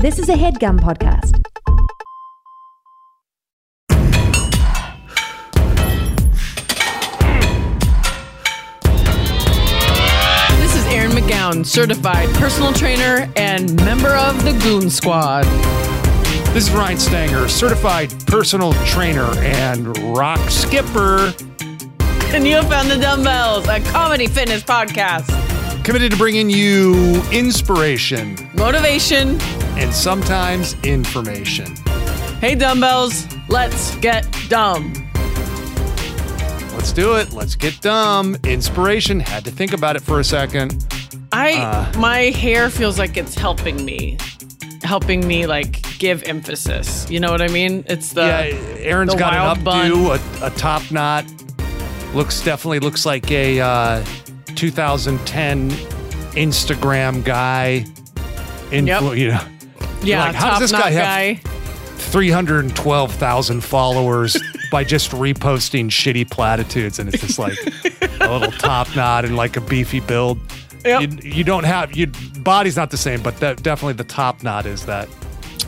This is a headgum podcast. This is Erin McGowan, certified personal trainer and member of the Goon Squad. This is Ryan Stanger, certified personal trainer and rock skipper, And you have found the dumbbells, a comedy fitness podcast. Committed to bringing you inspiration Motivation. and sometimes information. Hey, dumbbells, let's get dumb. Let's do it. Let's get dumb. Inspiration. Had to think about it for a second. I Uh. my hair feels like it's helping me, helping me like give emphasis. You know what I mean? It's the yeah, Erin's the got an updo, a, a top knot. Looks definitely looks like a uh, 2010 Instagram guy. Influ- Yep. You know, yeah like, how does this knot guy have- 312,000 followers by just reposting shitty platitudes. And it's just like a little top knot and like a beefy build. Yep. You, you don't have, your body's not the same, but that, definitely the top knot is that.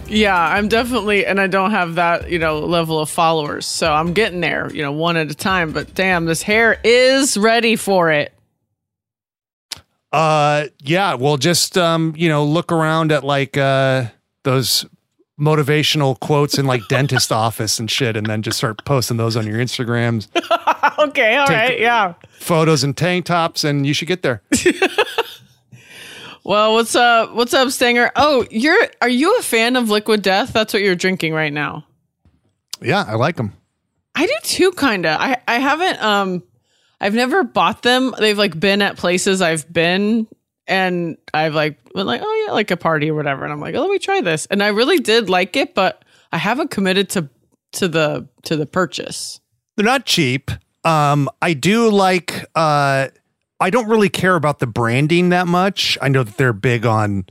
Yeah, I'm definitely, and I don't have that, you know, level of followers. So I'm getting there, you know, one at a time. But damn, this hair is ready for it. Uh, yeah. Well, just, um, you know, look around at like, uh, those motivational quotes in like dentist office and shit, and then just start posting those on your Instagrams, Okay, all Take- right, yeah. photos and tank tops, and you should get there. Well, what's up? What's up, Stanger? Oh, you're are you a fan of Liquid Death? That's what you're drinking right now. Yeah, I like them. I do too, kinda. I I haven't um, I've never bought them. They've like been at places I've been, and I've like been like, oh yeah, like a party or whatever, and I'm like, oh, let me try this, and I really did like it, but I haven't committed to to the to the purchase. They're not cheap. Um, I do like. Uh, I don't really care about the branding that much. I know that they're big on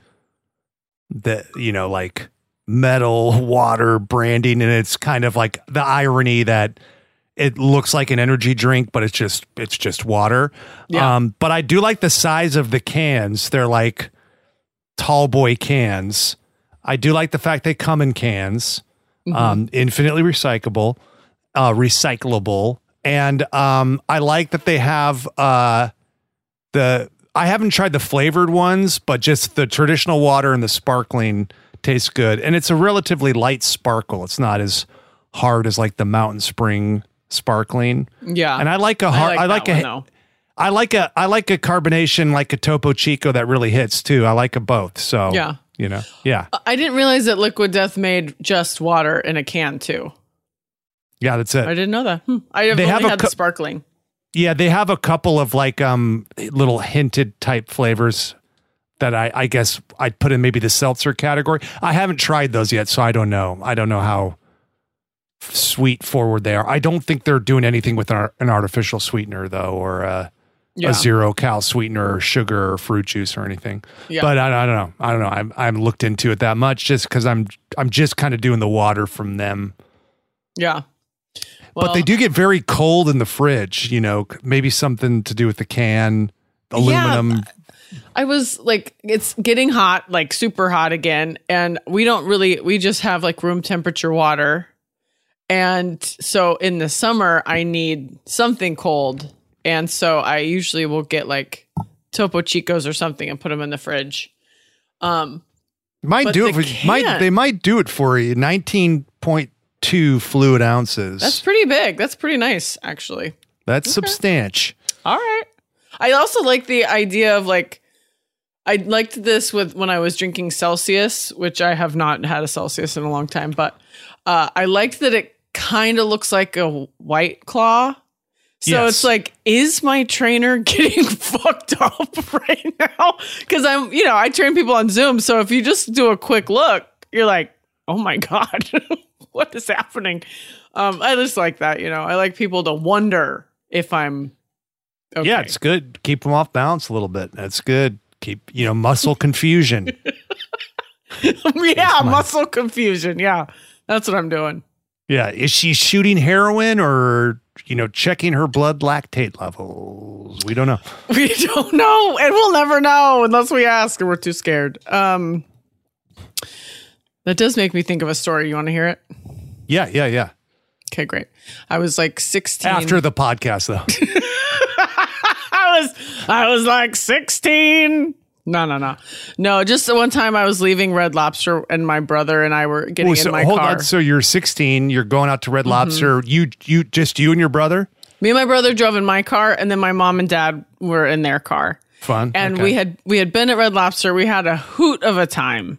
the, you know, like metal water branding, and it's kind of like the irony that it looks like an energy drink, but it's just it's just water. Yeah. Um, but I do like the size of the cans. They're like tall boy cans. I do like the fact they come in cans, um, infinitely recyclable, uh, recyclable, and um, I like that they have uh, the. I haven't tried the flavored ones, but just the traditional water and the sparkling tastes good, and it's a relatively light sparkle. It's not as hard as like the Mountain Spring sparkling. Yeah, And I like a hard. I like, that a. one. I like a I like a carbonation like a Topo Chico that really hits too. I like a both. So Yeah. you know, yeah, I didn't realize that Liquid Death made just water in a can too. yeah, that's it. I didn't know that. Hmm. I have They only have a had cou- the sparkling. Yeah, they have a couple of like um little hinted type flavors that I I guess I'd put in maybe the seltzer category. I haven't tried those yet, so I don't know. I don't know how sweet forward they are. I don't think they're doing anything with an, an artificial sweetener though, or uh, Yeah. a zero cal sweetener or sugar or fruit juice or anything. Yeah. But I, I don't know. I don't know. I'm I'm looked into it that much just because I'm I'm just kind of doing the water from them. Yeah. but they do get very cold in the fridge. You know, maybe something to do with the can, aluminum. I was like, it's getting hot, like super hot again. And we don't really, we just have like room temperature water. And so in the summer, I need something cold. And so I usually will get like Topo Chicos or something and put them in the fridge. Um, might do it. For, might they might do it for you? Nineteen point two fluid ounces. that's pretty big. That's pretty nice, actually. That's substantial. All right. I also like the idea of like I liked this with when I was drinking Celsius, which I have not had a Celsius in a long time, but uh, I liked that it kind of looks like a white claw. So Yes. it's like, is my trainer getting fucked up right now? Because I'm, you know, I train people on Zoom. So if you just do a quick look, you're like, oh my God, what is happening? Um, I just like that, you know. I like people to wonder if I'm okay. Yeah, it's good. Keep them off balance a little bit. That's good. Keep you know muscle confusion. yeah, muscle confusion. Yeah, that's what I'm doing. Yeah, is she shooting heroin or you know checking her blood lactate levels? We don't know. We don't know, and we'll never know unless we ask, and we're too scared. Um. That does make me think of a story. You want to hear it? Yeah, yeah, yeah. Okay, great. I was like 16. After the podcast, though. I was I was like 16. No, no, no. No, just the one time I was leaving Red Lobster and my brother and I were getting Oh, so in my hold car. Mm-hmm. on. So you're 16. You're going out to Red Lobster. You, you, just you and your brother. Me and my brother drove in my car and then my mom and dad were in their car. Fun. And Okay. we had we had been at Red Lobster. We had a hoot of a time.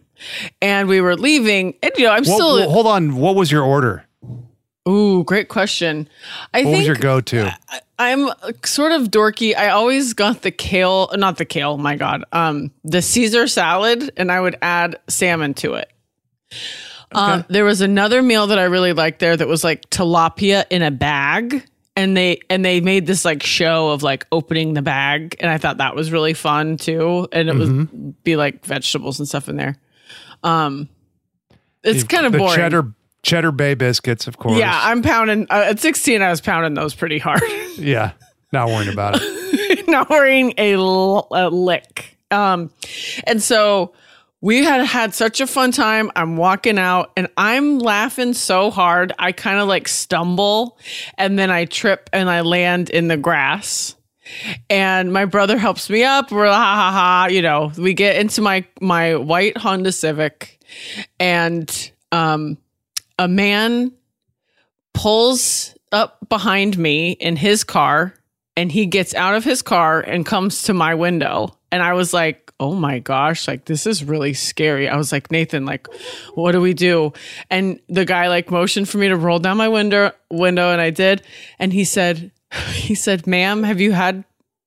And we were leaving. And you know, I'm What- still what- hold on. What was your order? Ooh, great question. I What think was your go-to? I'm sort of dorky. I always got the kale, not the kale, my God, um, the Caesar salad, and I would add salmon to it. Um, there was another meal that I really liked there that was like tilapia in a bag. And they and they made this like show of like opening the bag, and I thought that was really fun too. And it would be like vegetables and stuff in there. Um, it's kind of boring. cheddar cheddar bay biscuits, of course. yeah, I'm pounding uh, at 16. I was pounding those pretty hard. yeah. Not worrying about it. not worrying a, l- a lick. Um, and so we had had such a fun time. I'm walking out and I'm laughing so hard. I kind of like stumble and then I trip and I land in the grass. And my brother helps me up. We're ha ha ha. You know, we get into my my white Honda Civic, and um, a man pulls up behind me in his car and he gets out of his car and comes to my window. And i was like oh my gosh like this is really scary. I was like nathan like what do we do? And the guy like motioned for me to roll down my window window and i did. And he said he said ma'am have you had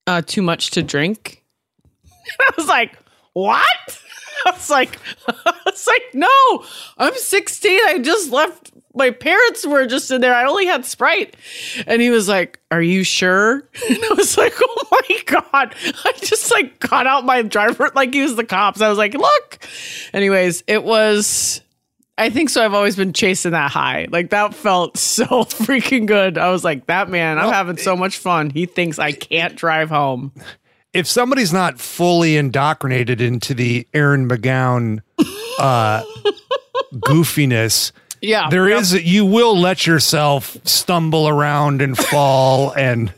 uh, too much to drink? I was like what was like, I was like, no, I'm 16. I just left. My parents were just in there. I only had Sprite. And he was like, Are you sure? And I was like, Oh my God. I just like got out my driver like he was the cops. I was like, Look. Anyways, it was. I think so. I've always been chasing that high. Like that felt so freaking good. I was like, that man, I'm having so much fun. He thinks I can't drive home. If somebody's not fully indoctrinated into the Erin McGowan uh, goofiness, Yeah. there is you will let yourself stumble around and fall and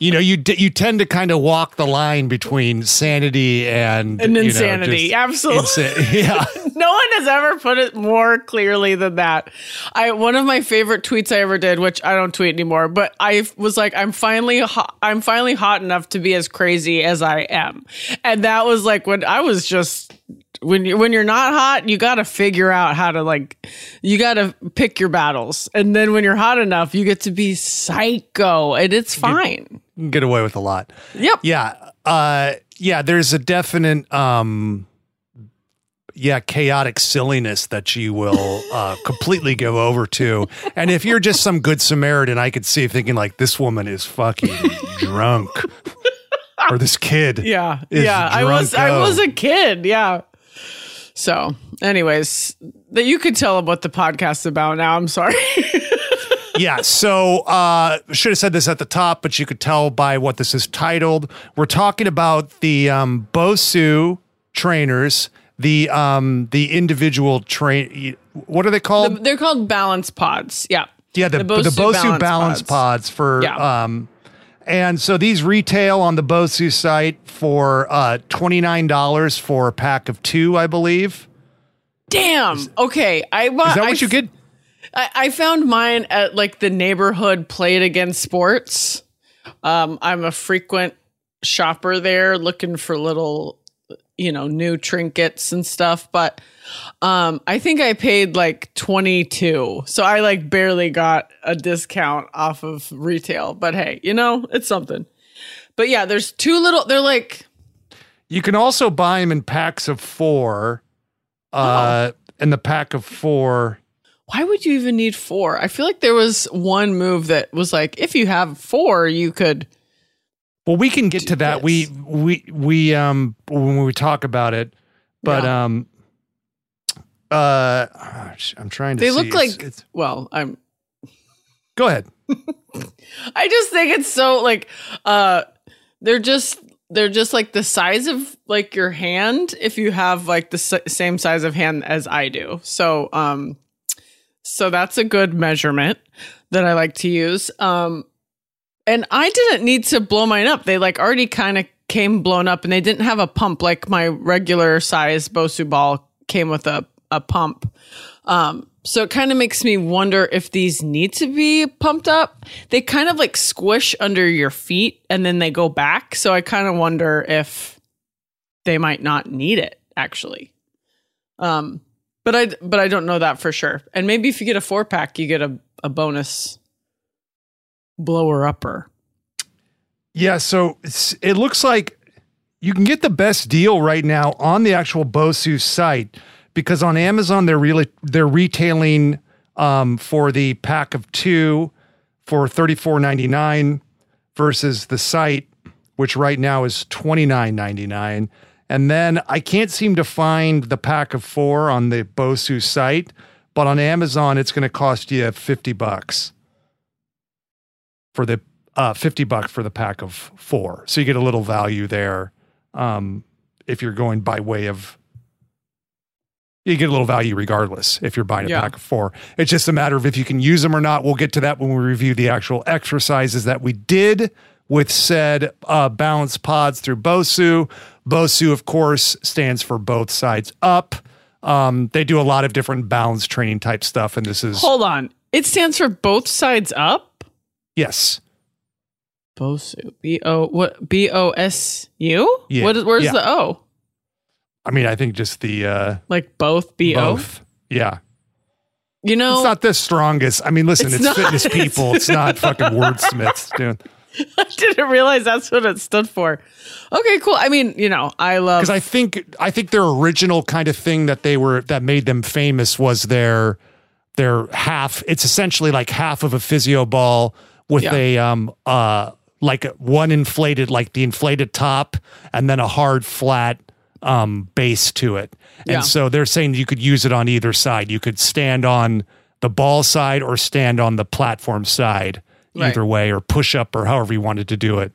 you know you d- you tend to kind of walk the line between sanity and And you know, insanity. Absolutely. insa- yeah no one has ever put it more clearly than that. I one of my favorite tweets I ever did, which I don't tweet anymore, but I was like, I'm finally hot, I'm finally hot enough to be as crazy as I am, and that was like when I was just when you when you're not hot, you got to figure out how to like you got to pick your battles, and then when you're hot enough, you get to be psycho, and it's fine. you get away with a lot Yep. yeah uh yeah there's a definite um yeah chaotic silliness that you will uh completely go over to and if you're just some good samaritan i could see thinking like this woman is fucking drunk or this kid Yeah. yeah. I was I was a kid. Yeah. So, anyways, that you could tell them what the podcast's about now. I'm sorry. yeah so uh should have said this at the top but you could tell by what this is titled we're talking about the um bosu trainers the um the individual train what are they called They're called balance pods. Yeah. yeah the, the bosu, balance, pods. for Yeah. um and so these retail on the bosu site for uh $29 for a pack of two i believe Damn. Okay. I bought. is that I what you get I, I found mine at like the neighborhood play it again sports. Um, I'm a frequent shopper there looking for little, you know, new trinkets and stuff. But um, I think I paid like 22. So I like barely got a discount off of retail. But hey, you know, it's something. But yeah, there's two little, they're like, You can also buy them in packs of four. Uh, and the pack of four. why would you even need four? I feel like there was one move that was like, if you have four, you could. Well, we can get to that. We we we um when we talk about it, but Yeah. um uh I'm trying to. They see. look It's- like it's- well, I'm go ahead. I just think it's so like uh they're just they're just like the size of like your hand if you have like the s- same size of hand as I do. So um so that's a good measurement that I like to use. Um and I didn't need to blow mine up. They like already kind of came blown up and they didn't have a pump like my regular size Bosu ball came with a a pump. Um so it kind of makes me wonder if these need to be pumped up. They kind of like squish under your feet and then they go back. So I kind of wonder if they might not need it actually. Um, but I but I don't know that for sure. And maybe if you get a four pack, you get a, a bonus blower upper. Yeah, so it looks like you can get the best deal right now on the actual Bosu site because on Amazon they're really they're retailing um, for the pack of two for thirty four ninety nine versus the site which right now is twenty nine ninety nine. And then I can't seem to find the pack of four on the Bosu site, but on Amazon it's going to cost you fifty bucks for the uh, 50 bucks for the pack of four. So you get a little value there. Um, if you're going by way of, you get a little value regardless if you're buying a Yeah. pack of four. It's just a matter of if you can use them or not. We'll get to that when we review the actual exercises that we did with said uh, balance pods through BOSU. BOSU, of course, stands for both sides up. Um, they do a lot of different balance training type stuff, and this is Hold on. It stands for both sides up? Yes, Bosu. B O what B O S U? Yeah. What is where's Yeah. the O? I mean, I think just the uh, Like both B O? both, yeah. You know It's not the strongest. I mean, listen, It's it's, not. fitness people. It's not fucking wordsmiths, dude. I didn't realize that's what it stood for. Okay, cool. I mean, you know, I love Because I think I think their original kind of thing that they were that made them famous was their their half. It's essentially like half of a physio ball with Yeah. a um uh like one inflated like the inflated top and then a hard flat um base to it. And Yeah. so they're saying you could use it on either side. You could stand on the ball side or stand on the platform side Right. either way or push up or however you wanted to do it.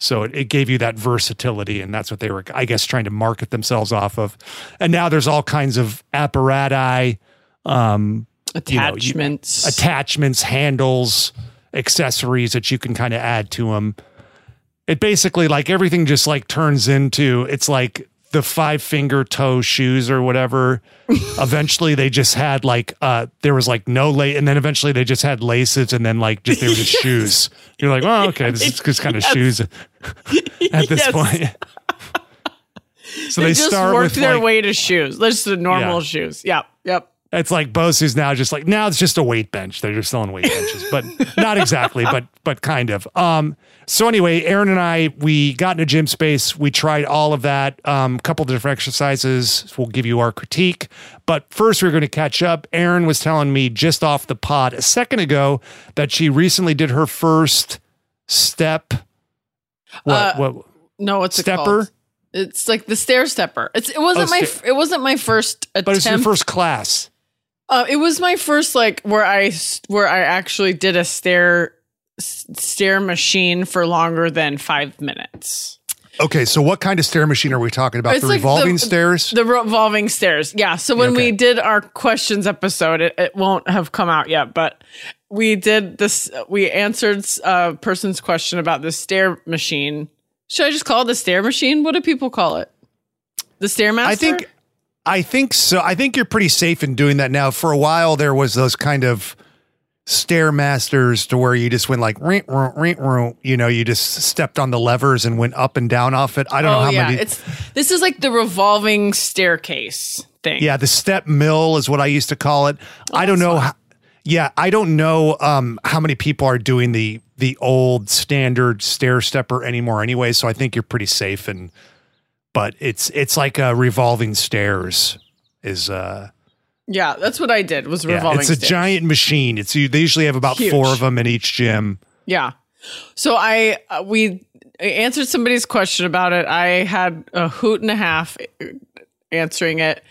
So it, it gave you that versatility, and that's what they were, I guess, trying to market themselves off of. And now there's all kinds of apparati, um, you know, you- attachments. attachments, handles, accessories that you can kind of add to them. It basically like everything just like turns into it's like the five finger toe shoes or whatever. eventually they just had like uh there was like no lace and then eventually they just had laces and then like just they were just shoes. You're like, oh okay, this is just kind of shoes at this Yes. point. so they, they, just start worked with their like, way to shoes. Just the normal Yeah. shoes. Yep. Yep. It's like Bosu's now just like now it's just a weight bench. They're just selling weight benches, but not exactly, but but kind of. Um. So anyway, Erin and I we got in a gym space. We tried all of that. Um. A couple of different exercises. We'll give you our critique. But first, we're going to catch up. Erin was telling me just off the pod a second ago that she recently did her first step. What? Uh, what? No, what's it Stepper? called? It's like the stair stepper. It's it wasn't Oh, my f- it wasn't my first attempt. But it's your first class. Uh, it was my first like where I where I actually did a stair stair machine for longer than five minutes. Okay, so what kind of stair machine are we talking about? It's the like the- revolving stairs. The revolving stairs. Yeah. So when we did our questions episode, it, it won't have come out yet, but we did this. We answered a person's question about the stair machine. Should I just call it the stair machine? What do people call it? The stairmaster. I think I think so. I think you're pretty safe in doing that now. For a while there was those kind of stairmasters to where you just went like rink, rink, rink, rink, you know, you just stepped on the levers and went up and down off it. I don't know Oh how yeah, many it's this is like the revolving staircase thing. Yeah, the step mill is what I used to call it. I don't know how, yeah, I don't know um, how many people are doing the the old standard stair stepper anymore anyway, so I think you're pretty safe and but it's it's like a revolving stairs is uh Yeah, that's what I did. Was Yeah, revolving. it's a stairs. giant machine. It's they usually have about Huge. four of them in each gym. Yeah. So I uh, we answered somebody's question about it. I had a hoot and a half answering it,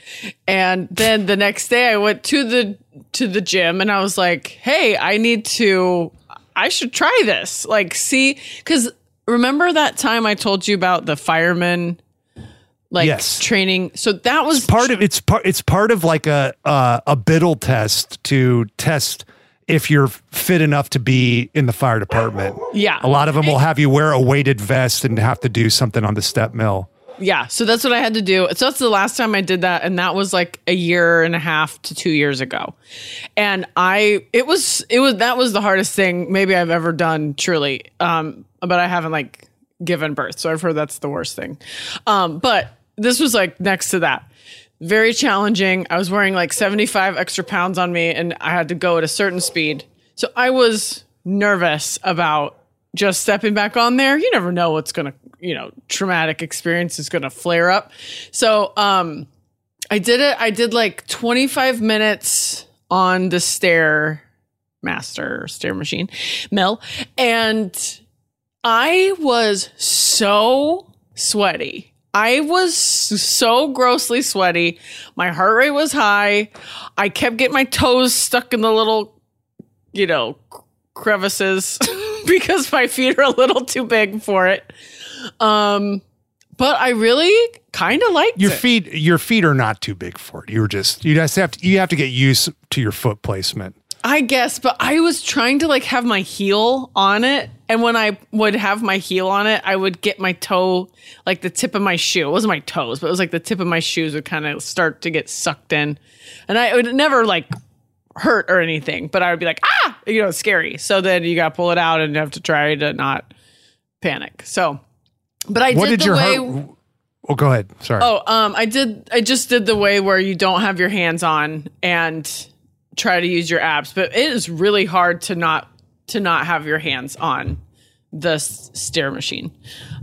and then the next day I went to the to the gym and I was like, "Hey, I need to. I should try this. Like, see, because." remember that time I told you about the fireman like Yes. training? So that was part of it's part it's part of like a uh, a biddle test to test if you're fit enough to be in the fire department. Yeah. A lot of them will have you wear a weighted vest and have to do something on the step mill. Yeah, so that's what I had to do. So that's the last time I did that, and that was like a year and a half to two years ago. And I, it was, it was that was the hardest thing maybe I've ever done, truly. Um, but I haven't like given birth, so I've heard that's the worst thing. Um, but this was like next to that, very challenging. I was wearing like seventy five extra pounds on me, and I had to go at a certain speed. So I was nervous about just stepping back on there. You never know what's gonna, you know, traumatic experience is gonna flare up. So um I did it. I did like 25 minutes on the stair master stair machine mill and I was so sweaty. I was so grossly sweaty. My heart rate was high. I kept getting my toes stuck in the little, you know, crevices because my feet are a little too big for it. Um, but I really kind of liked Your it. feet your feet are not too big for it. You're just you just have to you have to get used to your foot placement. I guess, but I was trying to like have my heel on it. And when I would have my heel on it, I would get my toe, like the tip of my shoe. It wasn't my toes, but it was like the tip of my shoes would kind of start to get sucked in. And I would never like hurt or anything, but I would be like, ah, you know, it's scary. So then you got to pull it out and you have to try to not panic. So, but I What did, did the your way. heart Oh, go ahead. Sorry. Oh, um, I did. I just did the way where you don't have your hands on and try to use your abs, but it is really hard to not to not have your hands on the s- stair machine.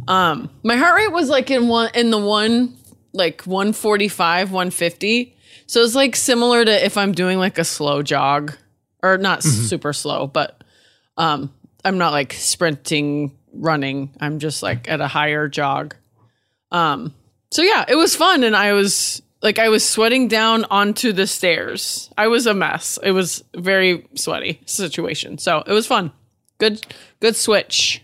Um, my heart rate was like in one in the one like 145, 150. So it's like similar to if I'm doing like a slow jog or not super slow, but um, I'm not like sprinting, running. I'm just like at a higher jog. Um, so yeah, it was fun, and I was like, I was sweating down onto the stairs. I was a mess. It was very sweaty situation. So it was fun. Good, good switch.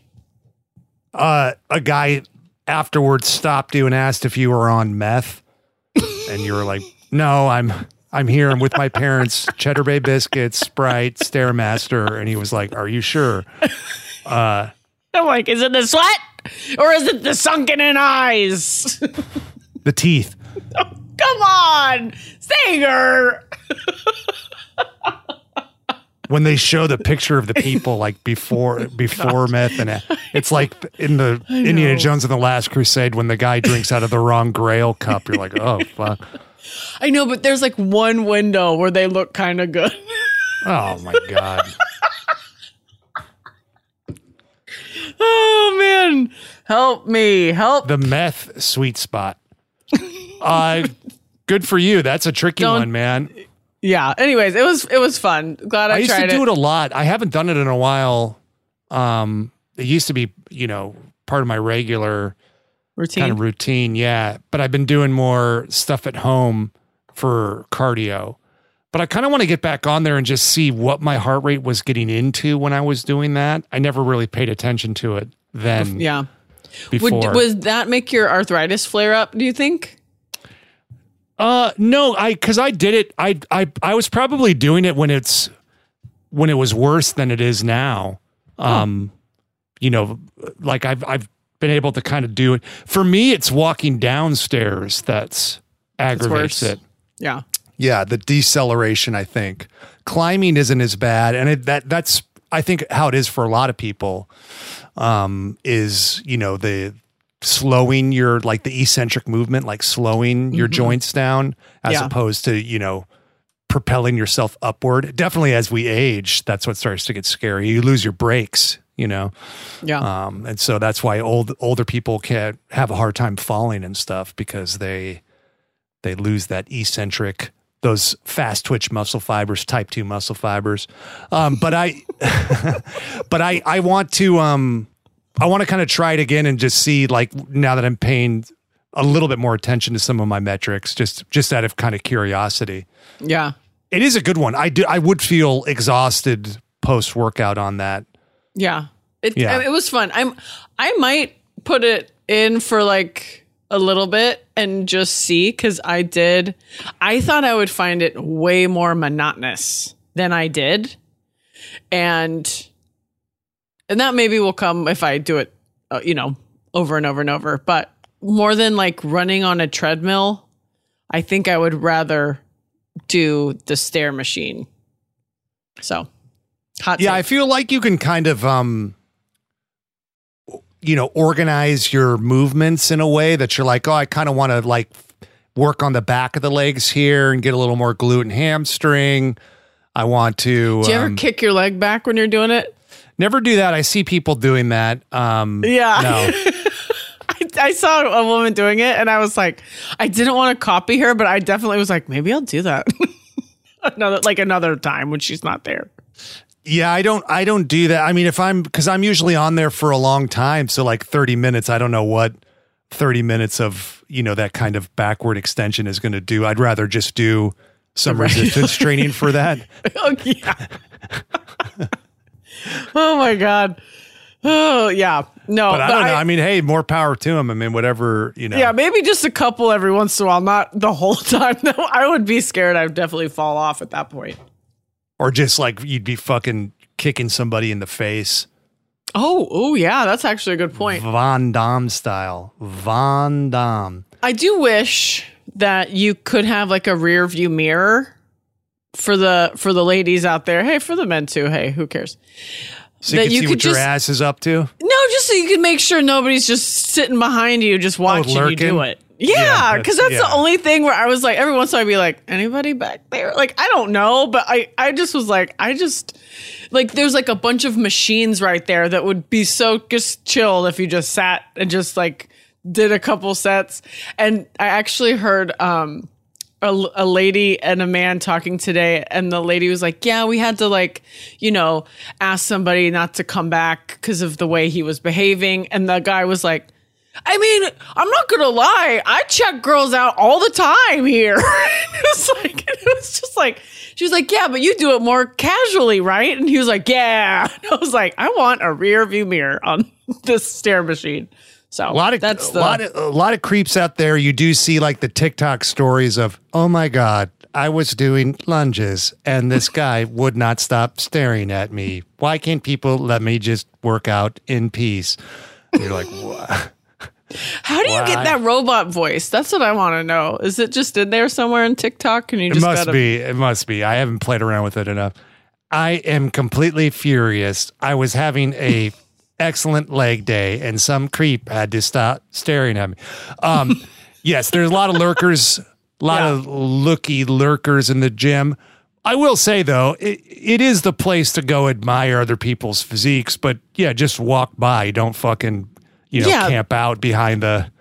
uh, a guy afterwards stopped you and asked if you were on meth, and you were like, "No, I'm I'm here. I'm with my parents. Cheddar Bay biscuits, Sprite, Stairmaster." And he was like, "Are you sure?" I'm like, is it the sweat or is it the sunken in eyes? The teeth. Come on, Sager. When they show the picture of the people like before before meth, and it's like in the Indiana Jones and the Last Crusade when the guy drinks out of the wrong Grail cup. You're like, "Oh fuck." I know, but there's like one window where they look kind of good. Oh my god. oh man, help me, help. the meth sweet spot. Uh good for you. That's a tricky Don't- one, man. Yeah. Anyways, it was it was fun. Glad I, I used to do it. a lot. I haven't done it in a while. Um it used to be, you know, part of my regular Routine. kind of routine, yeah. But I've been doing more stuff at home for cardio. But I kind of want to get back on there and just see what my heart rate was getting into when I was doing that. I never really paid attention to it then yeah. before. Would would that make your arthritis flare up? Do you think? Uh no, I cuz I did it I I I was probably doing it when it's when it was worse than it is now. Um you know, like I've I've been able to kind of do it. For me it's walking downstairs that's aggravates it. Yeah. Yeah, the deceleration I think. Climbing isn't as bad and it, that that's I think how it is for a lot of people um is, you know, the slowing your like the eccentric movement, like slowing your joints down as Yeah. opposed to, you know, propelling yourself upward. Definitely as we age, that's what starts to get scary. You lose your brakes, you know. Yeah. Um, and so that's why old older people can have a hard time falling and stuff because they they lose that eccentric those fast twitch muscle fibers, type two muscle fibers. Um, but I but I I want to um I want to kind of try it again and just see like now that I'm paying a little bit more attention to some of my metrics, just just out of kind of curiosity. yeah. It is a good one. I do I would feel exhausted post workout on that. Yeah. It Yeah. it was fun. I'm I might put it in for like a little bit and just see because I did. I thought I would find it way more monotonous than I did, and and that maybe will come if I do it, uh, you know, over and over and over. But more than like running on a treadmill, I think I would rather do the stair machine. So, hot. Yeah, I feel like you can kind of um you know, organize your movements in a way that you're like, "Oh, I kind of want to like work on the back of the legs here and get a little more glute and hamstring. I want to Do you ever um, kick your leg back when you're doing it? Never do that. I see people doing that. Um Yeah. No. I, I saw a woman doing it and I was like, I didn't want to copy her, but I definitely was like, maybe I'll do that. another like another time when she's not there. Yeah, I don't I don't do that. I mean, if I'm cuz I'm usually on there for a long time, so like 30 minutes, I don't know what 30 minutes of, you know, that kind of backward extension is going to do. I'd rather just do some resistance training for that. oh yeah. oh my god. Oh yeah. No, But I don't know. I, mean, hey, more power to him. I mean, whatever, you know. yeah, maybe just a couple every once in a while, not the whole time. Though I would be scared. I'd definitely fall off at that point. Or just like you'd be fucking kicking somebody in the face. Oh, oh yeah, that's actually a good point. Von Damme style. Von Damme. I do wish that you could have like a rear view mirror for the for the ladies out there. Hey, for the men too. Hey, who cares? So you That can you see could what your just- ass is up to. No, just so you can make sure nobody's just sitting behind you, just watching you do it. Yeah, Yeah, because that's- that's, the only thing where I was like, every once in a while, I'd be like, anybody back there? Like, I don't know, but I, I just was like, I just, like, there's like a bunch of machines right there that would be so just chill if you just sat and just like did a couple sets. And I actually heard, um, a, a lady and a man talking today and the lady was like yeah we had to like you know ask somebody not to come back because of the way he was behaving. And the guy was like i mean i'm not gonna lie i check girls out all the time here. It was like it was just like she was like yeah but you do it more casually right? And he was like yeah. And i was like i want a rear view mirror on this stair machine so A lot of that's a lot of a lot of creeps out there. You do see like the TikTok stories of, oh my god, I was doing lunges and this guy would not stop staring at me. Why can't people let me just work out in peace? And you're like, what? How do you Why? get that robot voice? That's what I want to know. Is it just in there somewhere in TikTok? And you just It must gotta, be. It must be. I haven't played around with it enough. I am completely furious. I was having a excellent leg day, and some creep had to stop staring at me. Um, yes, there's a lot of lurkers, a lot Yeah. of looky lurkers in the gym. I will say though, it, it is the place to go admire other people's physiques, but yeah, just walk by. Don't fucking you know Yeah. camp out behind the.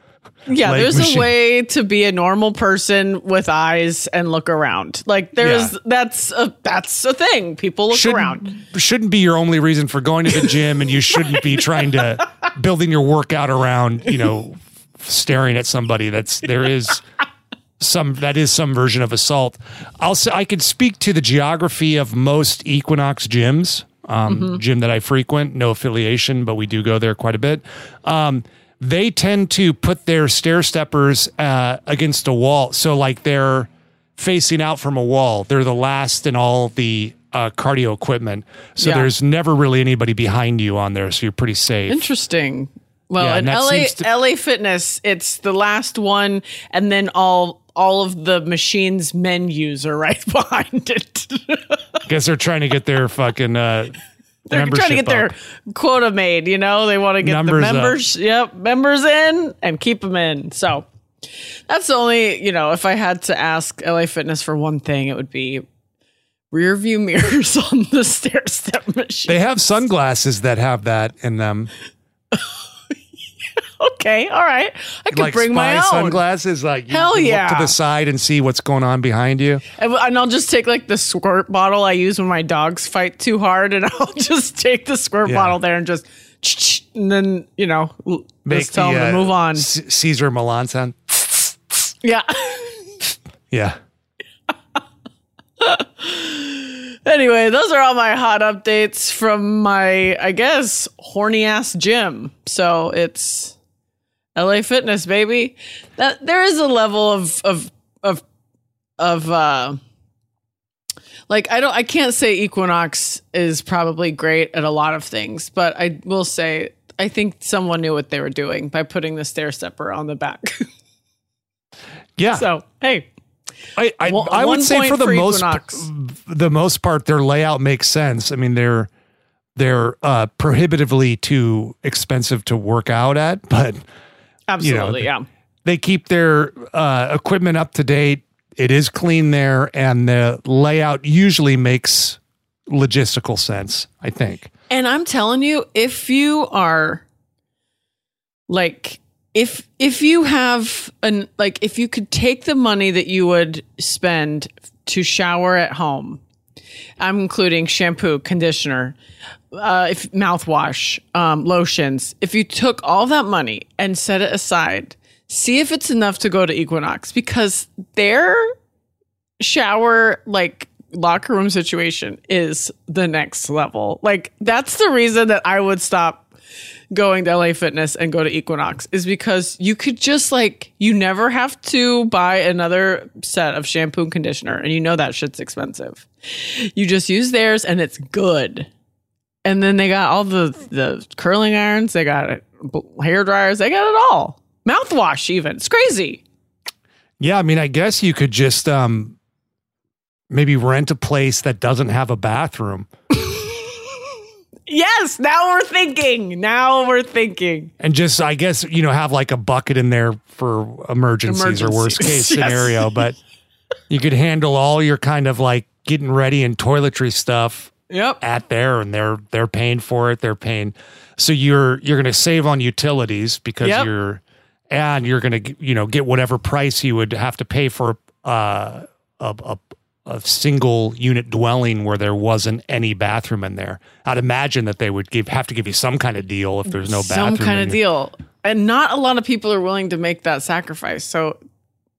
Yeah, there's machine. a way to be a normal person with eyes and look around. Like there's Yeah. that's a that's a thing. People look around. shouldn't, shouldn't be your only reason for going to the gym and you shouldn't be trying to building your workout around you know staring at somebody that's there is some that is some version of assault i'll say i could speak to the geography of most equinox gyms um, gym that i frequent no affiliation but we do go there quite a bit um, they tend to put their stair steppers uh, against a wall so like they're facing out from a wall. They're the last in all the uh, cardio equipment. So Yeah. there's never really anybody behind you on there. So you're pretty safe. Interesting. Well, Yeah, in LA to- LA Fitness, it's the last one, and then all all of the machines menus are right behind it. I Guess they're trying to get their fucking uh, They're trying to get their up. quota made. You know, they want to get Numbers the up. members, yep, members in and keep them in. So that's the only, you know, if I had to ask LA Fitness for one thing, it would be rear view mirrors on the stair step machine. They have sunglasses that have that in them, okay, all right, I can like bring my own, sunglasses. Like you Hell yeah. look to the side and see what's going on behind you. and and I'll just take like the squirt bottle I use when my dogs fight too hard, and I'll just take the squirt Yeah. bottle there and just. And then you know, l- just tell them uh, to move on. C- Cesar Millan sound. Yeah. Yeah. Anyway, those are all my hot updates from my, I guess, horny ass gym. So it's LA Fitness, baby. That there is a level of of of of uh like I don't I can't say Equinox is probably great at a lot of things, but I will say I think someone knew what they were doing by putting the stair stepper on the back. Yeah. so hey, I, I, One- I would say for the for most Equinox. the most part their layout makes sense. I mean they're they're uh, prohibitively too expensive to work out at, but absolutely, yeah. they keep their uh, equipment up to date. It is clean there, and the layout usually makes logistical sense. I think. And I'm telling you, if you are like if if you have an like if you could take the money that you would spend to shower at home, I'm including shampoo, conditioner, uh, if mouthwash, um, lotions. If you took all that money and set it aside, see if it's enough to go to Equinox because their shower like locker room situation is the next level. Like that's the reason that I would stop going to LA Fitness and go to Equinox is because you could just like you never have to buy another set of shampoo and conditioner and you know that shit's expensive. You just use theirs and it's good. And then they got all the the curling irons, they got hair dryers, they got it all. Mouthwash even. It's crazy. Yeah, I mean, I guess you could just um, maybe rent a place that doesn't have a bathroom Yes, now we're thinking. Now we're thinking. and just, I guess, you know, have like a bucket in there for emergencies, or worst case yes. scenario. But you could handle all your kind of like getting ready and toiletry stuff Yep. at there, and they're they're paying for it. They're paying, so you're you're going to save on utilities because Yep. you're and you're going to you know get whatever price you would have to pay for uh, a a a single unit dwelling where there wasn't any bathroom in there. I'd imagine that they would give have to give you some kind of deal if there's no bathroom. Some kind of your- deal. And not a lot of people are willing to make that sacrifice. So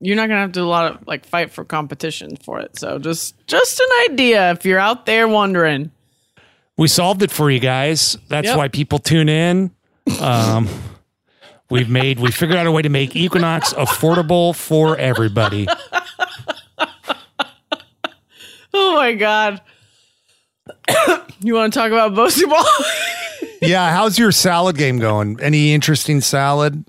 you're not gonna have to do a lot of like fight for competition for it. So just just an idea if you're out there wondering. We solved it for you guys. That's Yep. why people tune in. Um, we've made we figured out a way to make Equinox affordable for everybody. Oh my god. you want to talk about Bosu Ball? Yeah, how's your salad game going? Any interesting salad?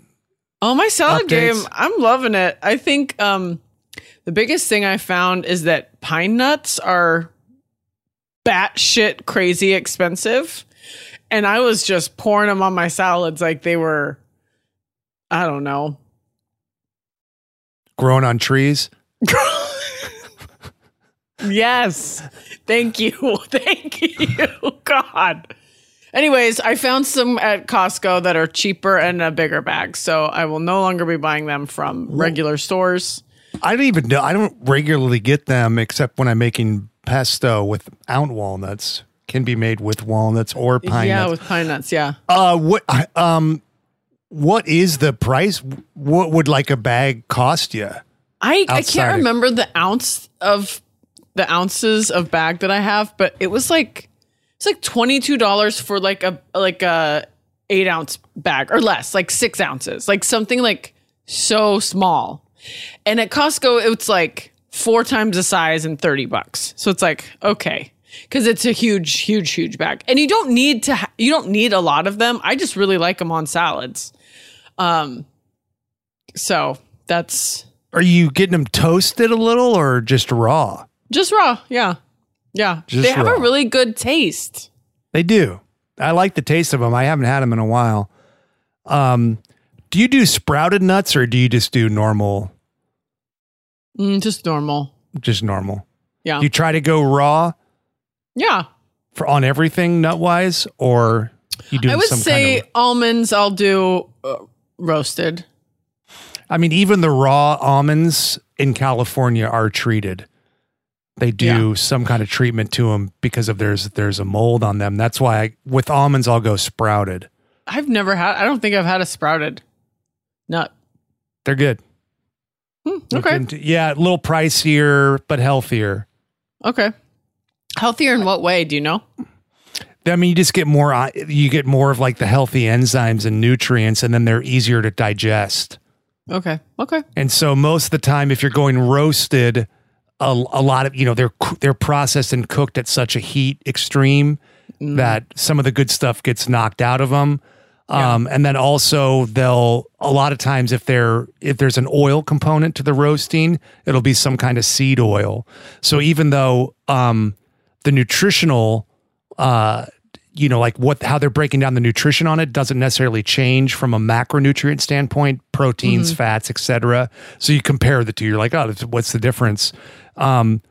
Oh, my salad Updates? game. I'm loving it. I think um the biggest thing I found is that pine nuts are batshit crazy expensive. And I was just pouring them on my salads like they were I don't know. grown on trees? Yes. Thank you. Thank you. God. Anyways, I found some at Costco that are cheaper and a bigger bag. So I will no longer be buying them from regular stores. I don't even know. I don't regularly get them except when I'm making pesto without walnuts. Can be made with walnuts or pine yeah, nuts. with pine nuts. Yeah. uh, what um, what is the price? What would like a bag cost you? I, I can't of- remember the ounce of the ounces of bag that I have, but it was like it's like twenty two dollars for like a like a eight ounce bag or less, like six ounces, like something like so small. And at Costco, it's like four times the size and thirty bucks. So it's like okay, because it's a huge, huge, huge bag, and you don't need to. Ha- you don't need a lot of them. I just really like them on salads. Um, so that's Are you getting them toasted a little or just raw? Just raw, yeah. Yeah. Just they have raw. a really good taste. They do. I like the taste of them. I haven't had them in a while. Um, do you do sprouted nuts or do you just do normal? Mm, just normal. Just normal. Yeah. Do you try to go raw yeah. for on everything nut wise, or you do I would say kind of? almonds I'll do uh, roasted. I mean, even the raw almonds in California are treated. They do some kind of treatment to them because of there's there's a mold on them. That's why I, with almonds I'll go sprouted. I've never had I don't think I've had a sprouted nut. They're good. Hmm, okay. yeah, a little pricier but healthier. Okay. Healthier in what way? Do you know? I mean, you just get more. uh, You get more of like the healthy enzymes and nutrients, and then they're easier to digest. Okay. Okay. And so most of the time, if you're going roasted, a, a lot of you know they're they're processed and cooked at such a heat extreme that some of the good stuff gets knocked out of them. Um, and then also they'll a lot of times if they're if there's an oil component to the roasting, it'll be some kind of seed oil. So even though um, the nutritional uh, you know, like what how they're breaking down the nutrition on it doesn't necessarily change from a macronutrient standpoint, proteins, fats, etc. So you compare the two, you're like, oh, what's the difference? Um,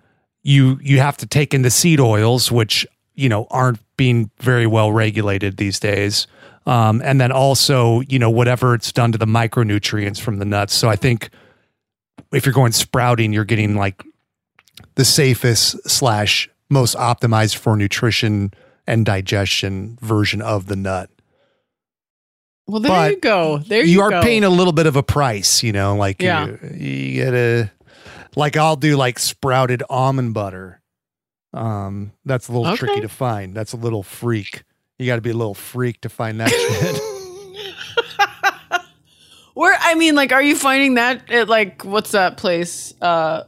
you you have to take in the seed oils, which you know aren't being very well regulated these days, um, and then also you know whatever it's done to the micronutrients from the nuts. So I think if you're going sprouting, you're getting like the safest slash most optimized for nutrition and digestion version of the nut. Well, there But you go. There you, you, are go. paying a little bit of a price, you know, like Yeah. you, you gotta like I'll do like sprouted almond butter. Um, that's a little Okay. tricky to find. That's a little freak. You got to be a little freak to find that shit. Where I mean, like, are you finding that at like what's that place? Uh,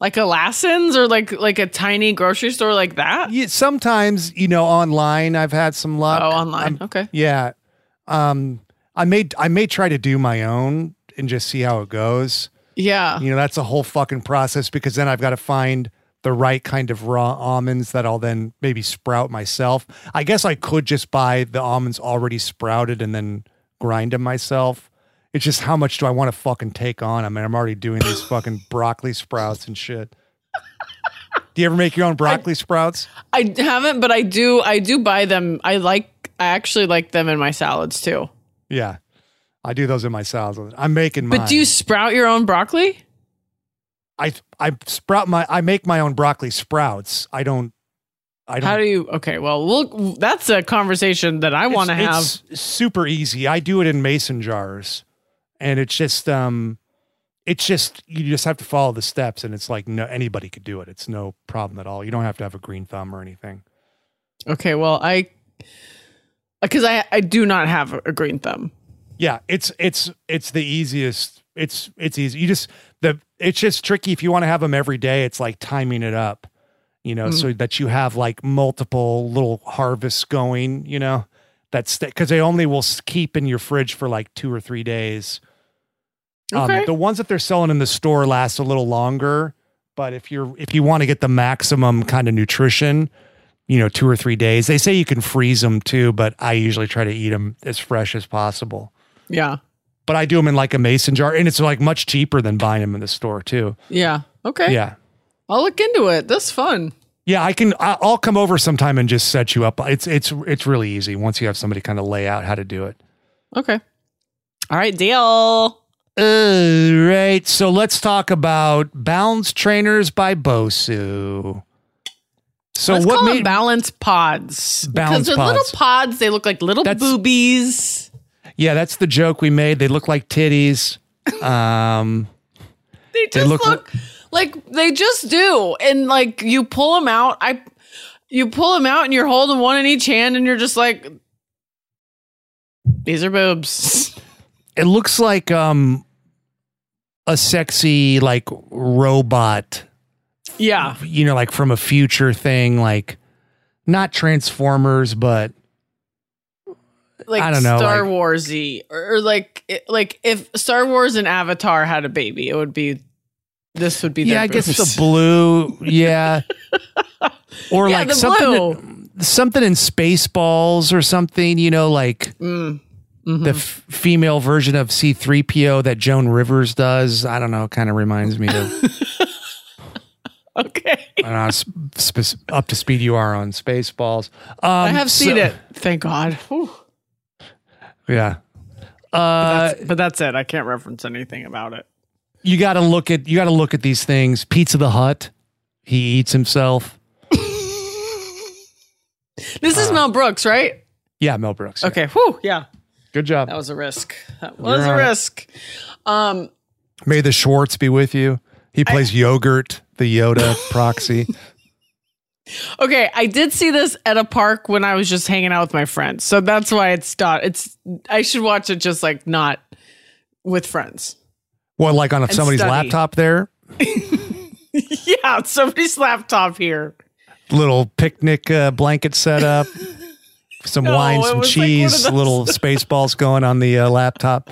like a Lassen's or like like a tiny grocery store like that? Yeah, sometimes, you know, online I've had some luck. Oh, online. I'm- okay. Yeah. Um, I may I may try to do my own and just see how it goes. Yeah. You know, that's a whole fucking process because then I've got to find the right kind of raw almonds that I'll then maybe sprout myself. I guess I could just buy the almonds already sprouted and then grind them myself. It's just how much do I want to fucking take on? I mean, I'm already doing these fucking broccoli sprouts and shit. Do you ever make your own broccoli sprouts? I haven't, but I do. I do buy them. I like. I actually like them in my salads too. Yeah. I do those in my salads. I'm making mine. But do you sprout your own broccoli? I I sprout my I make my own broccoli sprouts. I don't I don't How do you? Okay. Well, we'll. That's a conversation that I want to have. It's super easy. I do it in mason jars. And it's just um it's just you just have to follow the steps and it's like no anybody could do it. It's no problem at all. You don't have to have a green thumb or anything. Okay. Well, I because I I do not have a green thumb. Yeah, it's it's it's the easiest. It's it's easy. You just the it's just tricky if you want to have them every day. It's like timing it up, you know, so that you have like multiple little harvests going. You know, that's because they only will keep in your fridge for like two or three days. Okay. Um, the ones that they're selling in the store last a little longer, but if you're if you want to get the maximum kind of nutrition, you know, two or three days. They say you can freeze them too, but I usually try to eat them as fresh as possible Yeah. but I do them in like a mason jar, and it's like much cheaper than buying them in the store too. Yeah. Okay. Yeah, I'll look into it. That's fun. yeah. I can. I'll come over sometime and just set you up. It's it's it's really easy once you have somebody kind of lay out how to do it. Okay. All right. Deal. All right, so let's talk about Balance Trainers by Bosu. So Let's what call made them balance pods Balance because they're little pods. pods. They look like little That's- boobies. yeah? That's the joke we made. They look like titties. Um, They They just look- look, like they just do. And like you pull them out, I you pull them out and you're holding one in each hand and you're just like these are boobs. it looks like um a sexy like robot Yeah. you know, like from a future thing, like not Transformers, but Like I don't know, Star like- Warsy or, or like like if Star Wars and Avatar had a baby, it would be this would be yeah, I guess boobs. the blue, yeah, or Yeah, like something, blue. something in Spaceballs or something, you know, like Mm. Mhm. the f- female version of C three PO that Joan Rivers does. I don't know, kind of reminds me of okay. I don't know, sp- sp- up to speed you are on Spaceballs. Um, I have seen so- it. Thank God. Whew. Yeah. Uh, That's- but that's it. I can't reference anything about it. you got to look at you got to look at these things. Pizza the Hut, he eats himself. This Uh, is Mel Brooks, right? Yeah, Mel Brooks. Okay. Whew. Yeah. Good job. That was a risk. That was a right. risk. Um, May the Schwartz be with you. He plays yogurt, the Yoda proxy. Okay, I did see this at a park when I was just hanging out with my friends. So that's why it's not it's I should watch it just like not with friends. Well, like on somebody's study. laptop there, yeah, somebody's laptop here. little picnic uh, blanket set up, some No, wine, some was like cheese, little space balls going on the uh, laptop.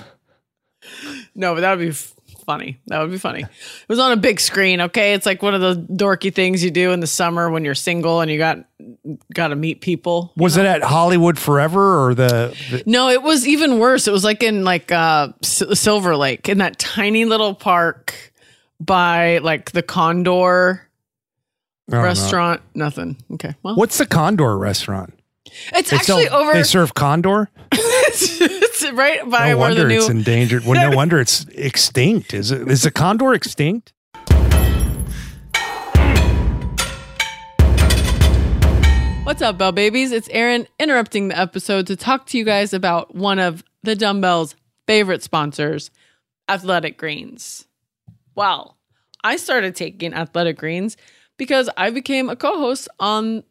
No, but that would be f- funny. That would be funny. It was on a big screen, okay? It's like one of those dorky things you do in the summer when you're single and you got got to meet people. Was it at Hollywood Forever or the, the No, it was even worse. It was like in like uh S- Silver Lake in that tiny little park by like the Condor don't know. restaurant. Nothing. Okay. Well, What's the Condor restaurant? It's They actually sell- over They serve Condor. it's right by No where the wonder new it's endangered. Well, no wonder it's extinct. Is it? Is the condor extinct? What's up, Bell Babies? It's Erin interrupting the episode to talk to you guys about one of the Dumbbell's favorite sponsors, Athletic Greens. Well, I started taking Athletic Greens because I became a co host on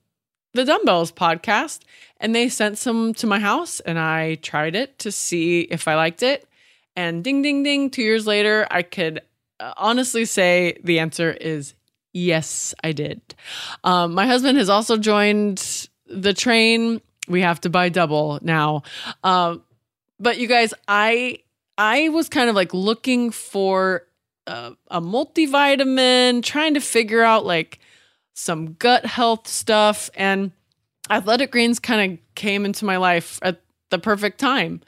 the Dumbbells podcast, and they sent some to my house, and I tried it to see if I liked it. And ding, ding, ding, two years later, I could uh, honestly say the answer is yes, I did. Um, my husband has also joined the train. We have to buy double now. Um, but you guys, I I was kind of like looking for a, a multivitamin, trying to figure out like some gut health stuff, and Athletic Greens kind of came into my life at the perfect time.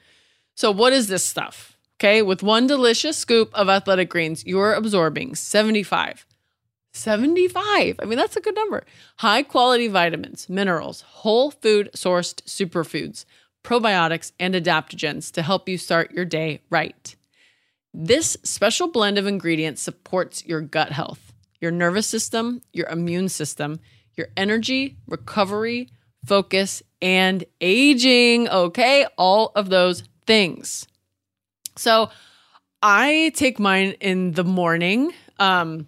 So, what is this stuff? Okay, with one delicious scoop of Athletic Greens, you're absorbing 75 75. I mean, that's a good number. High quality vitamins, minerals, whole food sourced superfoods, probiotics, and adaptogens to help you start your day right. This special blend of ingredients supports your gut health, your nervous system, your immune system, your energy, recovery, focus, and aging. Okay, all of those things. So I take mine in the morning. Um,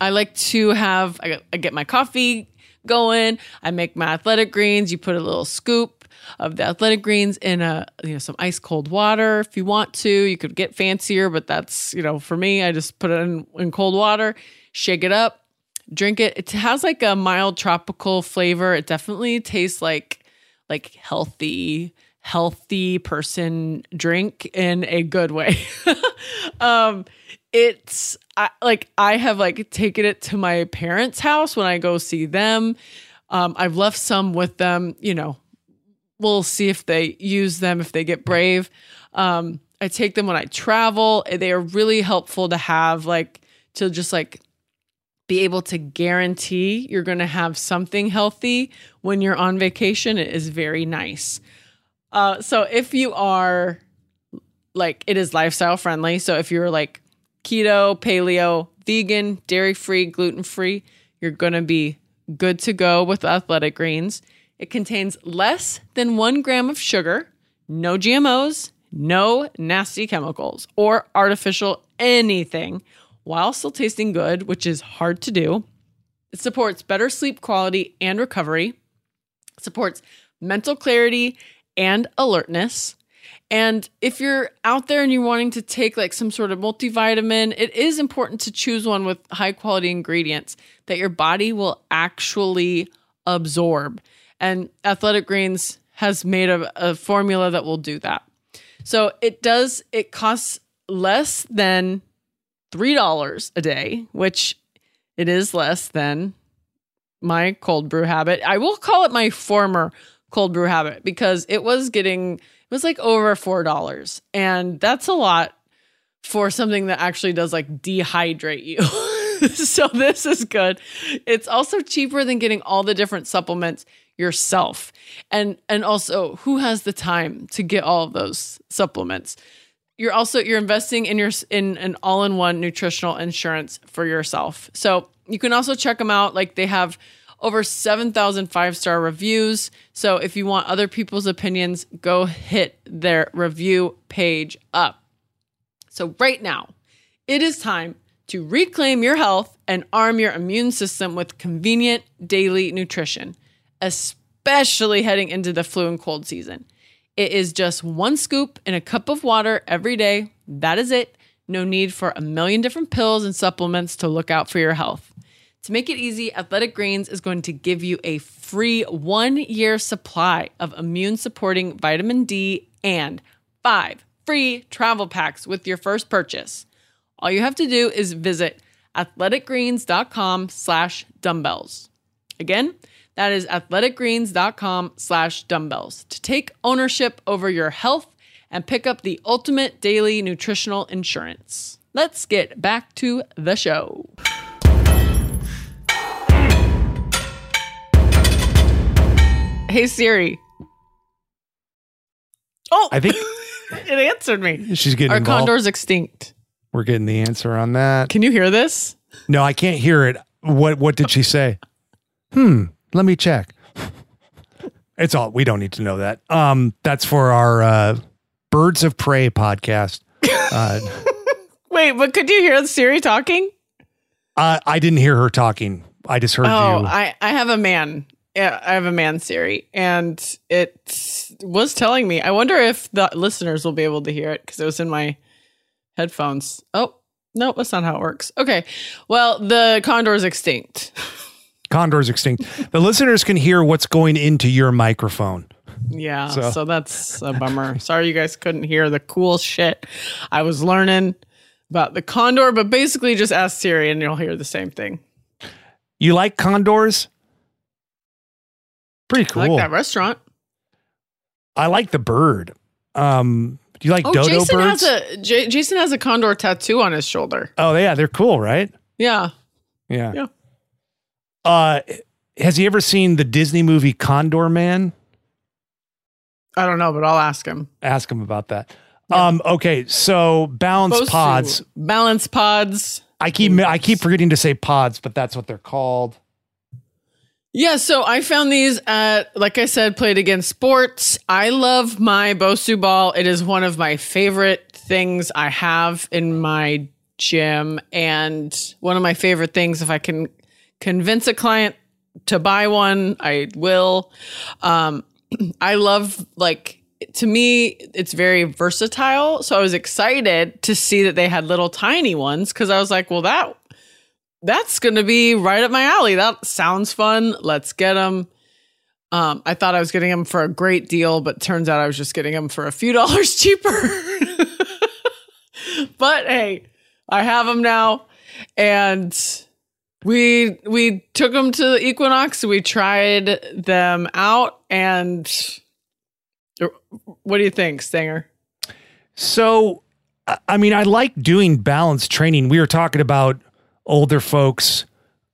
I like to have, I, I get my coffee going. I make my athletic greens. You put a little scoop of the athletic greens in a, you know, some ice cold water if you want to. You could get fancier, but that's, you know, for me, I just put it in, in cold water, shake it up, drink it. It has like a mild tropical flavor. It definitely tastes like, like healthy, healthy person drink in a good way. um, it's I, like I have like taken it to my parents' house when I go see them. Um, I've left some with them. You know, we'll see if they use them if they get brave. Um, I take them when I travel. They are really helpful to have, like to just like be able to guarantee you're going to have something healthy when you're on vacation. It is very nice. Uh, so if you are like it is lifestyle friendly, so if you're like keto, paleo, vegan, dairy free, gluten free, you're going to be good to go with athletic greens. It contains less than one gram of sugar, no GMOs, no nasty chemicals or artificial anything, while still tasting good, which is hard to do. It supports better sleep quality and recovery, supports mental clarity and alertness. And if you're out there and you're wanting to take like some sort of multivitamin, it is important to choose one with high quality ingredients that your body will actually absorb. And Athletic Greens has made a, a formula that will do that. So it does, it costs less than $3 a day, which it is less than my cold brew habit. I will call it my former cold brew habit because it was getting it was like over four dollars. And that's a lot for something that actually does like dehydrate you. So this is good. It's also cheaper than getting all the different supplements yourself. And and also who has the time to get all of those supplements you're also you're investing in your in an all-in-one nutritional insurance for yourself so you can also check them out like they have over 7,000 five star reviews. So if you want other people's opinions, go hit their review page up. So right now, it is time to reclaim your health and arm your immune system with convenient daily nutrition, especially heading into the flu and cold season. It is just one scoop in a cup of water every day. That is it. No need for a million different pills and supplements to look out for your health. To make it easy, Athletic Greens is going to give you a free one year supply of immune supporting vitamin D and five free travel packs with your first purchase. All you have to do is visit athleticgreens.com slash dumbbells. Again, that is athleticgreens.com slash dumbbells to take ownership over your health and pick up the ultimate daily nutritional insurance. Let's get back to the show. Hey Siri. Oh, I think it answered me. she's getting Our involved. condor's extinct. We're getting the answer on that. Can you hear this? No, I can't hear it. What What did she say? hmm. Let me check. It's all. We don't need to know that. Um, that's for our uh, Birds of Prey podcast. Uh, Wait, but could you hear Siri talking? uh, I didn't hear her talking. I just heard Oh, you. I, I have a man. Yeah, I have a man Siri, and it was telling me. I wonder if the listeners will be able to hear it because it was in my headphones. Oh, no, that's not how it works. Okay. Well, the condor is extinct. Condor's extinct. The listeners can hear what's going into your microphone. Yeah, So- so, that's a bummer. Sorry you guys couldn't hear the cool shit I was learning about the condor, but basically just ask Siri and you'll hear the same thing. You like condors? Pretty cool. I like that restaurant. I like the bird. Um, do you like Oh, dodo Jason birds? has a J- Jason has a condor tattoo on his shoulder. oh, yeah, they're cool, right? Yeah. Yeah. Yeah. Uh, has he ever seen the Disney movie Condorman? I don't know, but I'll ask him. Ask him about that. Um, okay, so balance Bosu. pods. Balance pods. I keep I keep forgetting to say pods, but that's what they're called. Yeah, so I found these at, like I said, Play It Again Sports. I love my Bosu ball. It is one of my favorite things I have in my gym. And one of my favorite things, if I can convince a client to buy one, I will. Um, I love, like, to me, it's very versatile. So I was excited to see that they had little tiny ones because I was like, well, that that's going to be right up my alley. That sounds fun. Let's get them. Um, I thought I was getting them for a great deal, but turns out I was just getting them for a few dollars cheaper. but hey, I have them now, and we we took them to the Equinox. We tried them out, and what do you think, Stanger? So, I- mean, I like doing balance training. We were talking about older folks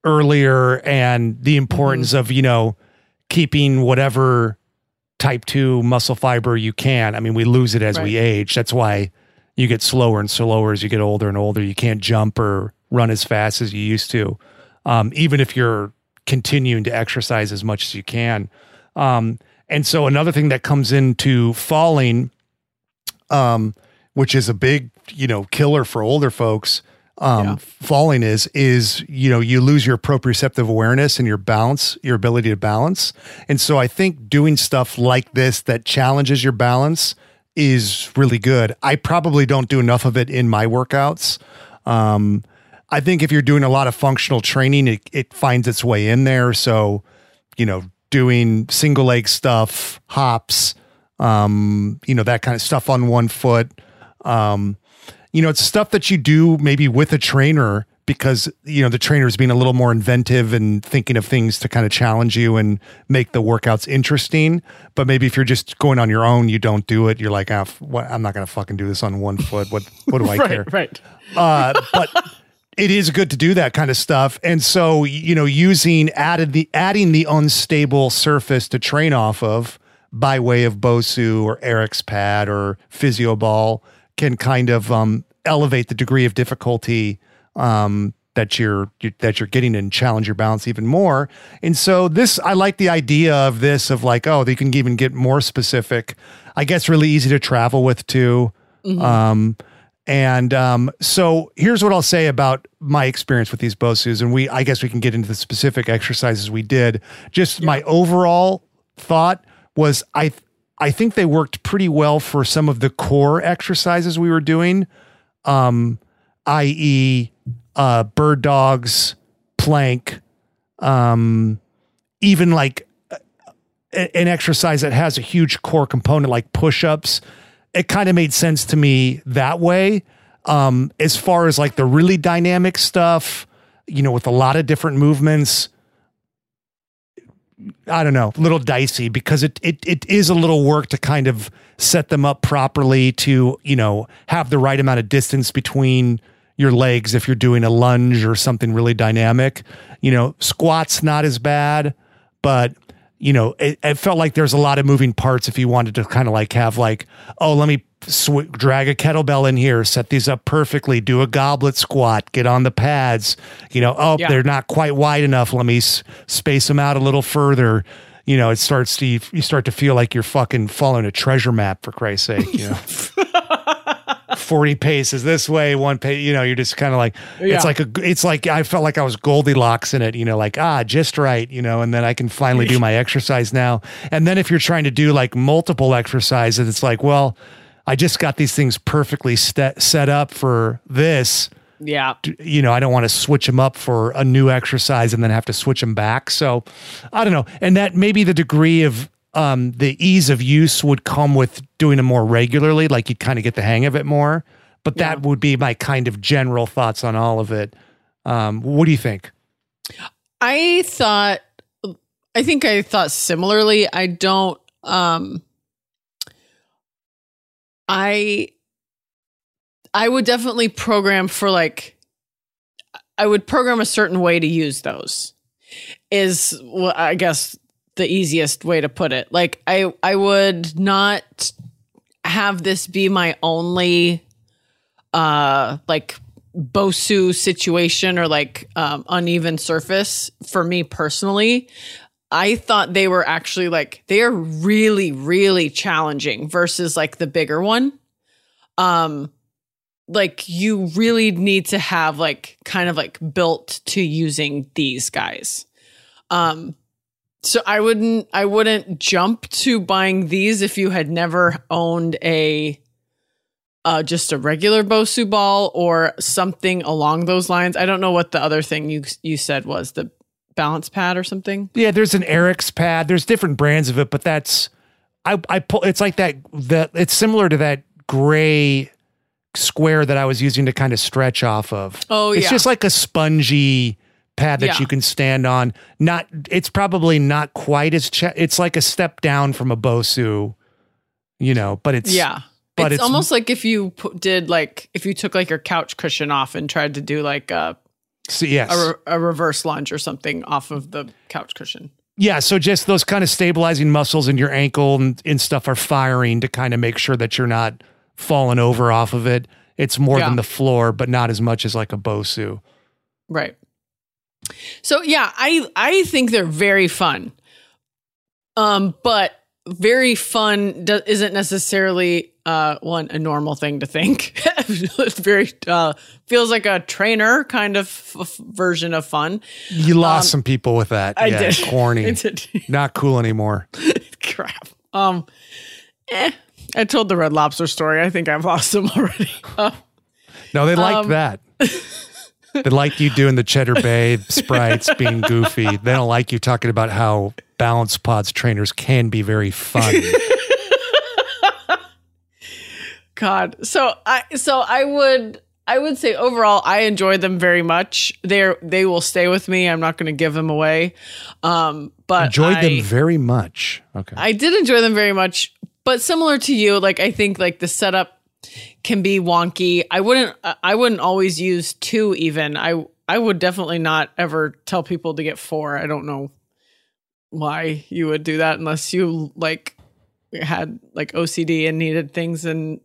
earlier and the importance mm-hmm. of, you know, keeping whatever type 2 muscle fiber you can. I mean, we lose it as we age. That's why you get slower and slower as you get older and older. You can't jump or run as fast as you used to, um, even if you're continuing to exercise as much as you can. Um, and so another thing that comes into falling um, which is a big, you know, killer for older folks. Um, Yeah. falling is is you know you lose your proprioceptive awareness and your balance, your ability to balance. And so I think doing stuff like this that challenges your balance is really good. I probably don't do enough of it in my workouts. Um, I think if you're doing a lot of functional training, it, it finds its way in there. So, you know, doing single leg stuff, hops, um, you know, that kind of stuff on one foot. Um, you know, it's stuff that you do maybe with a trainer because, you know, the trainer is being a little more inventive and thinking of things to kind of challenge you and make the workouts interesting. But maybe if you're just going on your own, you don't do it. You're like, ah, f- what, I'm not going to fucking do this on one foot. What, what do I care? right, right. uh, but it is good to do that kind of stuff. And so, you know, using added the adding the unstable surface to train off of by way of Bosu or Airex pad or Physio Ball can kind of um, elevate the degree of difficulty um, that you're you, that you're getting and challenge your balance even more. And so this, I like the idea of this of like, oh, they can even get more specific. I guess really easy to travel with too. Um, And um, so here's what I'll say about my experience with these Bosus, and we I guess we can get into the specific exercises we did. Just my overall thought was I I think they worked pretty well for some of the core exercises we were doing, um, i.e., uh, bird dogs, plank, um, even like a- an exercise that has a huge core component like push-ups it kind of made sense to me that way. Um as far as like the really dynamic stuff you know with a lot of different movements i don't know a little dicey because it it it is a little work to kind of set them up properly to you know have the right amount of distance between your legs if you're doing a lunge or something really dynamic. You know squats not as bad but you know, it, it, felt like there's a lot of moving parts if you wanted to kind of like have like, oh, let me sw- drag a kettlebell in here, set these up perfectly, do a goblet squat, get on the pads. You know, oh, yeah. they're not quite wide enough. Let me s- space them out a little further. You know, it starts to you start to feel like you're fucking following a treasure map for Christ's sake. You know. 40 paces this way, one pace, you know, you're just kind of like, yeah. it's like a, it's like, I felt like I was Goldilocks in it, you know, like, ah, just right, you know, and then I can finally do my exercise now. And then if you're trying to do like multiple exercises, it's like, well, I just got these things perfectly st- set up for this. Yeah. You know, I don't want to switch them up for a new exercise and then have to switch them back. So I don't know. And that maybe the degree of um, the ease of use would come with doing it more regularly, like you'd kind of get the hang of it more. But that yeah. would be my kind of general thoughts on all of it. Um, what do you think? I thought, I think I thought similarly. I don't, um, I, I would definitely program for like, I would program a certain way to use those. Is well, I guess the easiest way to put it. Like I I would not have this be my only uh like Bosu situation or like um, uneven surface for me personally. I thought they were actually like they are really really challenging versus like the bigger one. Um like you really need to have like kind of like built to using these guys. Um so I wouldn't I wouldn't jump to buying these if you had never owned a uh, just a regular Bosu ball or something along those lines. I don't know what the other thing you you said was the balance pad or something. Yeah, there's an Airex pad. There's different brands of it, but that's I I pull. It's like that. That it's similar to that gray square that I was using to kind of stretch off of. Oh yeah, it's just like a spongy pad that yeah. you can stand on. Not, it's probably not quite as. Ch- it's like a step down from a Bosu, you know. But it's yeah. But it's, it's almost like if you did like if you took like your couch cushion off and tried to do like a so, yes a, re- a reverse lunge or something off of the couch cushion. Yeah, so just those kind of stabilizing muscles in your ankle and, and stuff are firing to kind of make sure that you're not falling over off of it. It's more yeah. than the floor, but not as much as like a Bosu. Right. So yeah, I I think they're very fun. Um, but very fun do- isn't necessarily uh one a normal thing to think. it's very uh feels like a trainer kind of f- version of fun. You lost um, some people with that. I yeah, did. Corny. I did. Not cool anymore. Crap. Um eh, I told the red lobster story. I think I've lost them already. Uh, no, they liked um, that. They like you doing the Cheddar Bay sprites, being goofy. They don't like you talking about how balance pods trainers can be very fun. God. So I so I would I would say overall I enjoy them very much. They're they will stay with me. I'm not going to give them away. Um but enjoyed I, them very much. Okay. I did enjoy them very much, but similar to you, like I think like the setup can be wonky. I wouldn't I wouldn't always use two even. I I would definitely not ever tell people to get four. I don't know why you would do that unless you like had like OCD and needed things in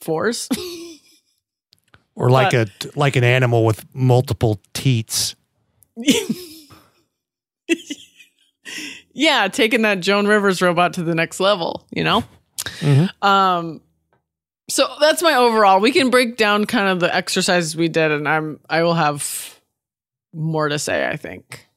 fours. or like but, a like an animal with multiple teats. yeah, taking that Joan Rivers robot to the next level, you know? Mm-hmm. Um So that's my overall. We can break down kind of the exercises we did, and I'm I will have more to say. I think.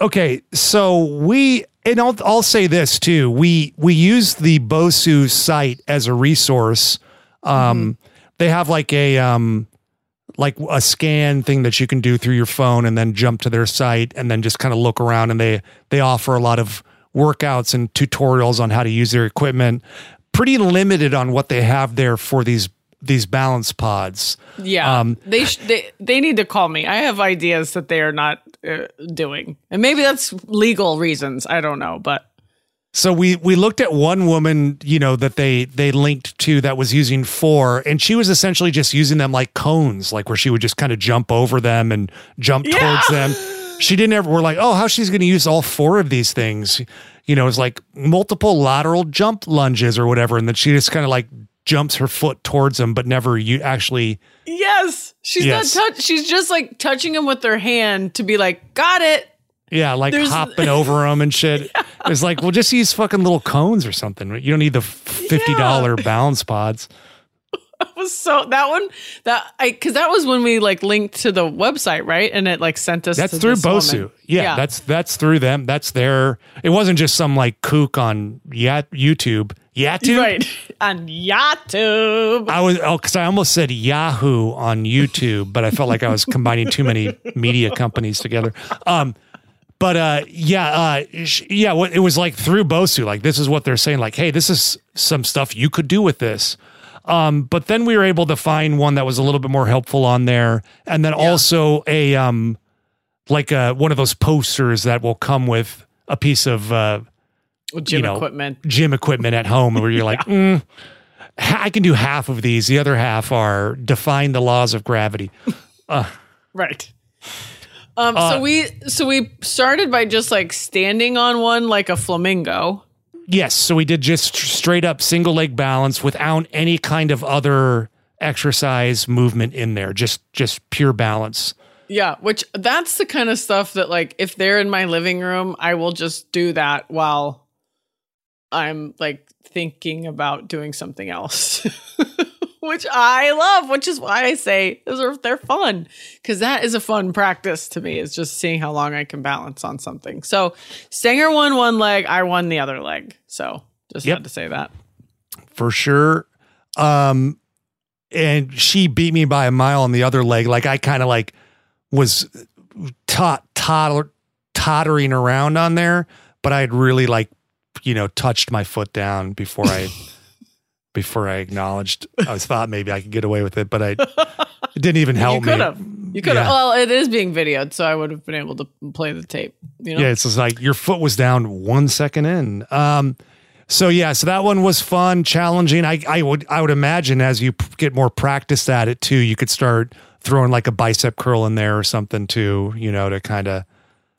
Okay, so we and I'll I'll say this too. We we use the Bosu site as a resource. Um, They have like a um, like a scan thing that you can do through your phone, and then jump to their site, and then just kind of look around. And they they offer a lot of workouts and tutorials on how to use their equipment. Pretty limited on what they have there for these these balance pods. Yeah, Um, they sh- they they need to call me. I have ideas that they are not uh, doing, and maybe that's legal reasons. I don't know, but So we we looked at one woman, you know, that they they linked to that was using four, and she was essentially just using them like cones, like where she would just kind of jump over them and jump Yeah. towards them. She didn't ever. We're like, oh, how she's going to use all four of these things? You know, it's like multiple lateral jump lunges or whatever, and then she just kind of like jumps her foot towards him, but never you actually. yes, she's Yes. not touch. She's just like touching him with her hand to be like, got it. Yeah, like There's- hopping over him and shit. It's like, well, just use fucking little cones or something. You don't need the fifty dollar balance pods. was so that one that I because that was when we like linked to the website right and it like sent us That's through Bosu. woman. Yeah, that's that's through them. That's their. It wasn't just some like kook on Yat YouTube. Yatu. right on YouTube. I was oh, because I almost said Yahoo on YouTube, but I felt like I was combining too many media companies together. Um, but uh, yeah, uh, yeah, what it was like through Bosu. Like this is what they're saying. Like, hey, this is some stuff you could do with this. Um, but then we were able to find one that was a little bit more helpful on there, and then also a um, like uh one of those posters that will come with a piece of uh Gym you know, equipment. gym equipment at home where you're like, mm, I can do half of these. The other half are define the laws of gravity. Right. Um, Uh, so we so we started by just like standing on one like a flamingo. Yes. So we did just straight up single leg balance without any kind of other exercise movement in there. Just just pure balance. Yeah, which that's the kind of stuff that like if they're in my living room, I will just do that while I'm like thinking about doing something else. which I love, which is why I say those are they're fun cuz that is a fun practice to me. Is just seeing how long I can balance on something. So, Stanger won one leg, I won the other leg. So, just Yep. had to say that. for sure. Um, and she beat me by a mile on the other leg. Like I kind of like was tot, totter, tottering around on there, but I'd really like, you know, touched my foot down before I, before I acknowledged. I was thought maybe I could get away with it, but I it didn't even help you me. could have. You could have. Yeah. Well, it is being videoed, so I would have been able to play the tape. You know? Yeah, it's just like your foot was down one second in. Um, so yeah, so that one was fun, challenging. I I would I would imagine as you get more practiced at it too, you could start throwing like a bicep curl in there or something too, you know, to kind of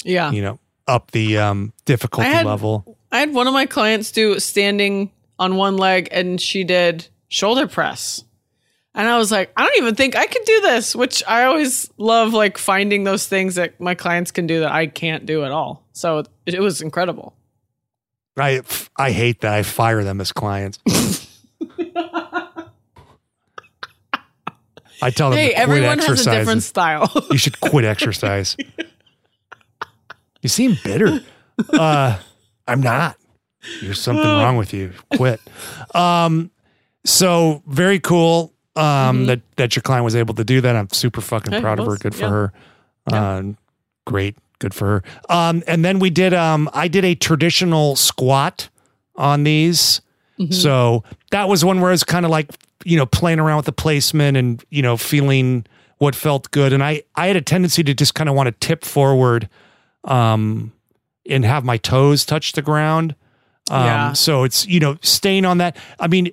Yeah. you know up the um, difficulty I had- level. I had one of my clients do standing on one leg and she did shoulder press. And I was like, I don't even think I could do this, which I always love like finding those things that my clients can do that I can't do at all. So it, it was incredible. I I hate that. I fire them as clients. I tell them Hey, everyone has a different style. You should quit exercise. you seem bitter. Uh, I'm not. There's something wrong with you. Quit. Um, so very cool. Um, that that your client was able to do that. I'm super fucking Hey, proud of her. Good for yeah. her. Uh, great. Good for her. Um, and then we did. Um, I did a traditional squat on these. So that was one where I was kind of like, you know, playing around with the placement and, you know, feeling what felt good. And I, I had a tendency to just kind of want to tip forward um, and have my toes touch the ground. Um, Yeah. So it's, you know, staying on that. I mean,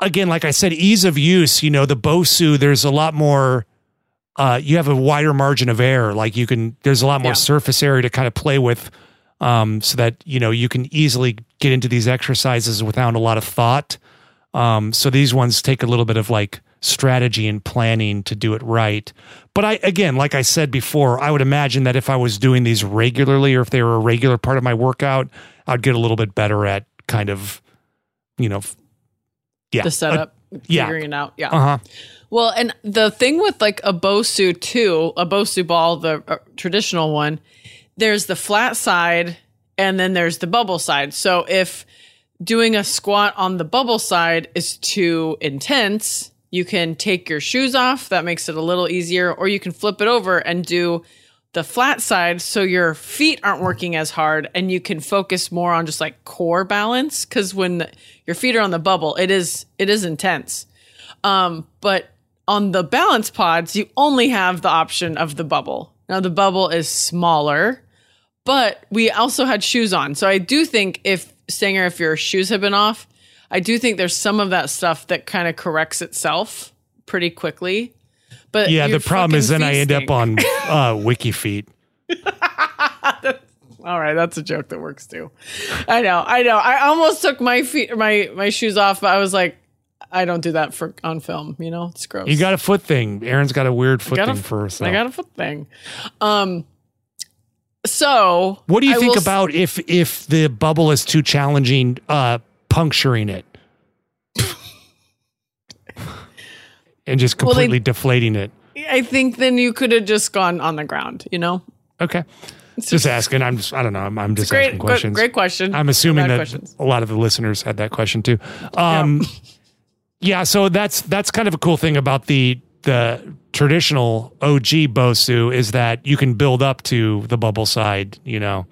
again, like I said, ease of use, you know, the Bosu, there's a lot more, uh, you have a wider margin of error. Like you can, there's a lot more Yeah. surface area to kind of play with um, so that you know you can easily get into these exercises without a lot of thought. Um, so these ones take a little bit of like strategy and planning to do it right. But I again, like I said before, I would imagine that if I was doing these regularly or if they were a regular part of my workout, I'd get a little bit better at kind of, you know, yeah, the setup. Yeah. figuring it out. Yeah. Uh huh. Well, and the thing with like a Bosu too, a Bosu ball, the uh, traditional one, there's the flat side and then there's the bubble side. So if doing a squat on the bubble side is too intense, you can take your shoes off. That makes it a little easier, or you can flip it over and do the flat side so your feet aren't working as hard and you can focus more on just like core balance because when the, your feet are on the bubble it is it is intense um, but on the balance pods, you only have the option of the bubble. Now, the bubble is smaller, but we also had shoes on. So I do think if, Stanger, if your shoes have been off, I do think there's some of that stuff that kind of corrects itself pretty quickly. But Yeah, the problem is then fucking I end feet up on uh, Wiki Feet. All right, that's a joke that works too. I know, I know. I almost took my feet, my my shoes off, but I was like, I don't do that for on film. You know, it's gross. You got a foot thing. Erin's got a weird foot got a thing for herself. I got a foot thing. Um. So, what do you I think will s- about if if the bubble is too challenging, uh, puncturing it and just Well, they- completely deflating it? I think then you could have just gone on the ground. You know, Okay, just asking. I'm just I don't know. I'm, I'm just great, asking questions. great question. I'm assuming that questions. a lot of the listeners had that question too. Um, yeah, so that's that's kind of a cool thing about the the traditional OG Bosu is that you can build up to the bubble side. You know,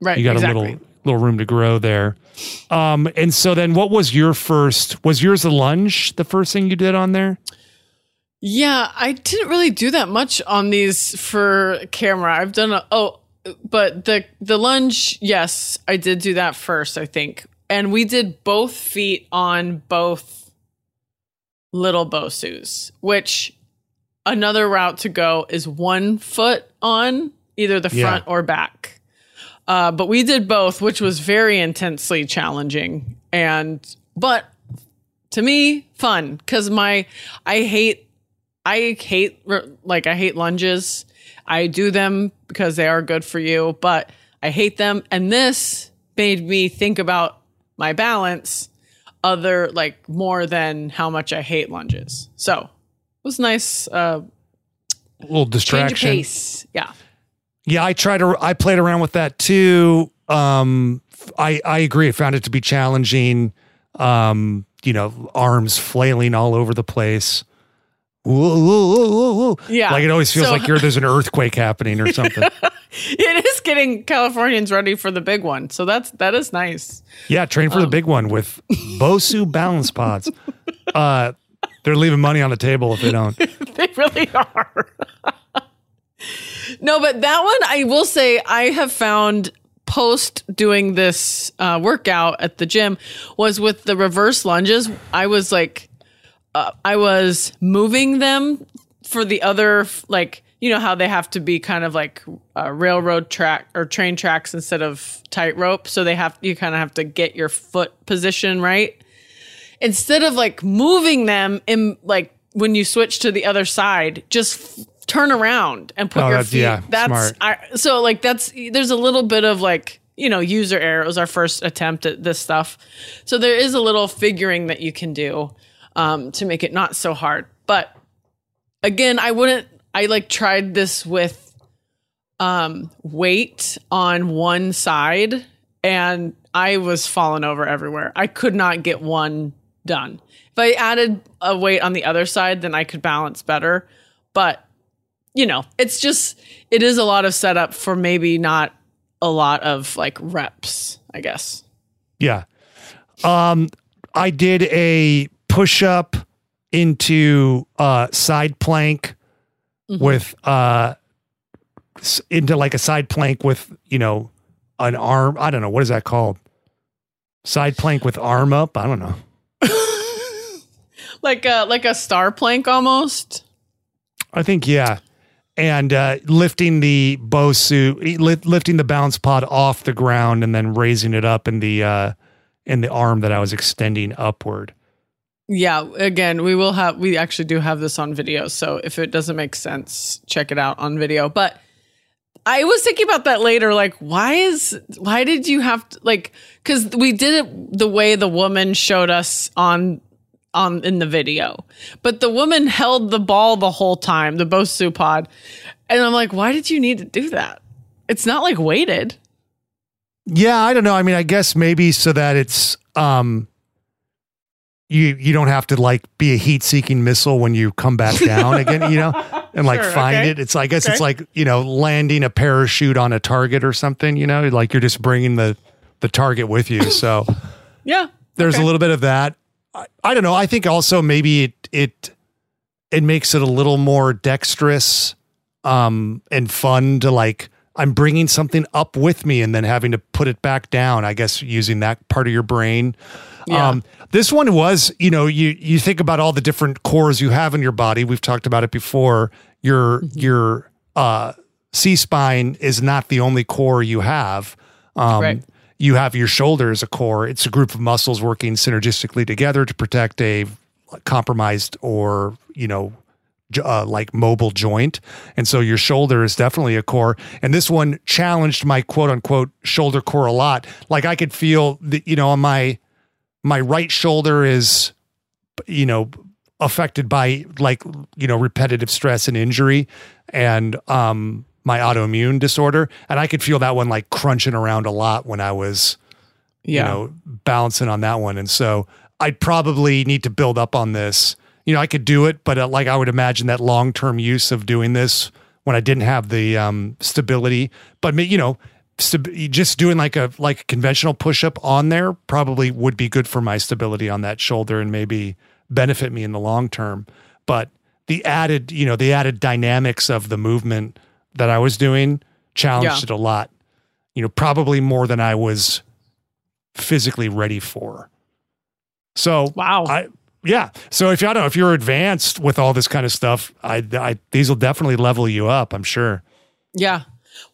right. you got exactly. a little little room to grow there. Um, and so then, what was your first? Was yours the lunge? The first thing you did on there? Yeah, I didn't really do that much on these for camera. I've done a oh, but the the lunge, yes, I did do that first, I think. And we did both feet on both little Bosus, which another route to go is one foot on either the Yeah. front or back. Uh, but we did both, which was very intensely challenging. And but to me, fun because my I hate I hate like I hate lunges. I do them because they are good for you, but I hate them. And this made me think about my balance other like more than how much I hate lunges. So it was nice uh A little distraction. pace. Yeah. Yeah, I tried to. I played around with that too. Um, I I agree. I found it to be challenging. Um, you know, arms flailing all over the place. Whoa, whoa, whoa, whoa, whoa. Yeah. like it always feels So- like you're, there's an earthquake happening or something. It is getting Californians ready for the big one. So that's that is nice. yeah, train for the big one with Bosu balance pods. Uh, they're leaving money on the table if they don't. they really are. no, but that one I will say I have found post doing this uh, workout at the gym was with the reverse lunges. I was like, uh, I was moving them for the other like you know how they have to be kind of like uh, railroad track or train tracks instead of tightrope? So they have you kind of have to get your foot position right? Instead of like moving them in like when you switch to the other side just f- turn around and put Oh, your that's- feet. yeah, that's. I, so like that's there's a little bit of like you know user error it was our first attempt at this stuff. So there is a little figuring that you can do um, to make it not so hard. But again i wouldn't i like tried this with um weight on one side and i was falling over everywhere. I could not get one done. If i added a weight on the other side then i could balance better. But you know it's just it is a lot of setup for maybe not a lot of like reps i guess. Yeah. Um, I did a push up into uh side plank with uh into like a side plank with, you know, an arm. I don't know. What is that called? Side plank with arm up. I don't know. like a like a star plank almost I think, yeah. And uh, lifting the Bosu, li- lifting the bounce pod off the ground and then raising it up in the uh, in the arm that I was extending upward. Yeah, again, we will have we actually do have this on video, so if it doesn't make sense, check it out on video. But I was thinking about that later like why is why did you have to like cuz we did it the way the woman showed us on on in the video. But the woman held the ball the whole time, the Bosu pod. And I'm like, why did you need to do that? It's not like weighted. Yeah, I don't know. I mean, I guess maybe so that it's um you you don't have to like be a heat seeking missile when you come back down again, you know, and like Sure, find okay. it. It's I guess it's like you know landing a parachute on a target or something. You know, like you're just bringing the the target with you. So Yeah. there's Okay. a little bit of that. I, I don't know. I think also maybe it it it makes it a little more dexterous um and fun to like I'm bringing something up with me and then having to put it back down. I guess using that part of your brain. Yeah. Um, this one was, you know, you you think about all the different cores you have in your body. We've talked about it before. Your your uh, C spine is not the only core you have. Um, Right. You have your shoulder as a core. It's a group of muscles working synergistically together to protect a compromised or you know uh, like mobile joint. And so your shoulder is definitely a core. And this one challenged my quote unquote shoulder core a lot. Like I could feel the, you know, on my, my right shoulder is, you know, affected by like, you know, repetitive stress and injury and, um, my autoimmune disorder. And I could feel that one like crunching around a lot when I was, Yeah. you know, balancing on that one. And so I'd probably need to build up on this. You know, I could do it, but uh, like I would imagine that long term use of doing this when I didn't have the um, stability, but you know, just doing like a like a conventional push up on there probably would be good for my stability on that shoulder and maybe benefit me in the long term. But the added, you know, the added dynamics of the movement that I was doing challenged Yeah. it a lot. You know, probably more than I was physically ready for. So wow. I yeah. So if you I don't know if you're advanced with all this kind of stuff, I, I these will definitely level you up. I'm sure. Yeah.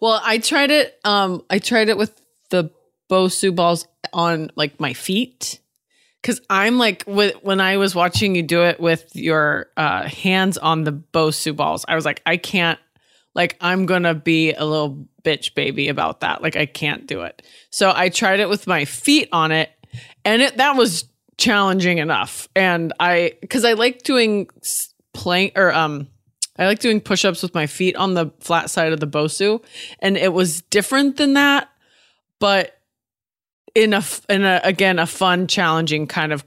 Well, I tried it. Um, I tried it with the Bosu balls on like my feet. Cause I'm like with, when I was watching you do it with your uh, hands on the Bosu balls, I was like, I can't. Like I'm gonna be a little bitch baby about that. Like I can't do it. So I tried it with my feet on it, and it that was challenging enough. And I because I like doing plank or um I like doing push-ups with my feet on the flat side of the Bosu, and it was different than that, but in a in a again a fun, challenging kind of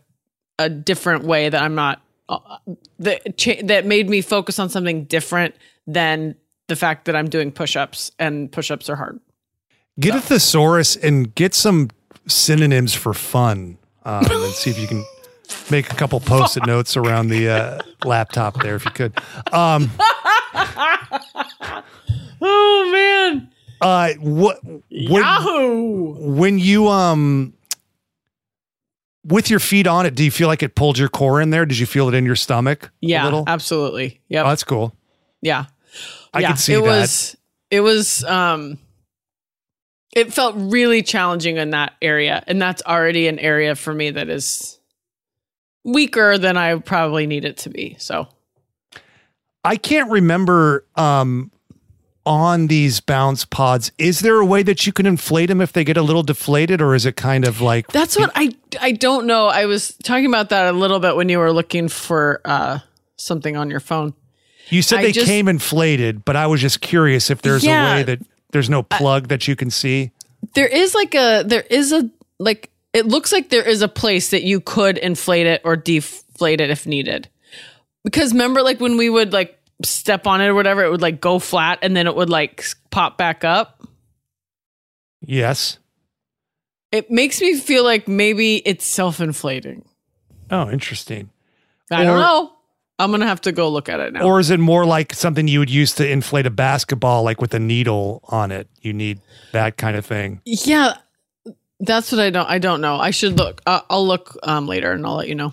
a different way that I'm not uh, that cha- that made me focus on something different than the fact that I'm doing push-ups and push-ups are hard. Get a thesaurus and get some synonyms for fun, um, and see if you can make a couple post-it notes around the uh, laptop there, if you could. Um, Oh man, uh, what when, Yahoo! when you um with your feet on it, do you feel like it pulled your core in there? Did you feel it in your stomach? a Yeah, absolutely. Oh, that's cool. yeah. I yeah, can see it that. was it was um it felt really challenging in that area and that's already an area for me that is weaker than I probably need it to be. So I can't remember um, on these bounce pods. Is there a way that you can inflate them if they get a little deflated, or is it kind of like that's what I I don't know. I was talking about that a little bit when you were looking for uh something on your phone. you said I they just- came inflated? But I was just curious if there's a way that there's no plug that you can see. There is like a there is a like it looks like there is a place that you could inflate it or deflate it if needed. Because remember like when we would like step on it or whatever, it would like go flat and then it would like pop back up. Yes. It makes me feel like maybe it's self-inflating. Oh, interesting. I Or- don't know. I'm gonna have to go look at it now. Or is it more like something you would use to inflate a basketball, like with a needle on it? You need that kind of thing. yeah, that's what I don't. I don't know. I should look. Uh, I'll look um, later and I'll let you know.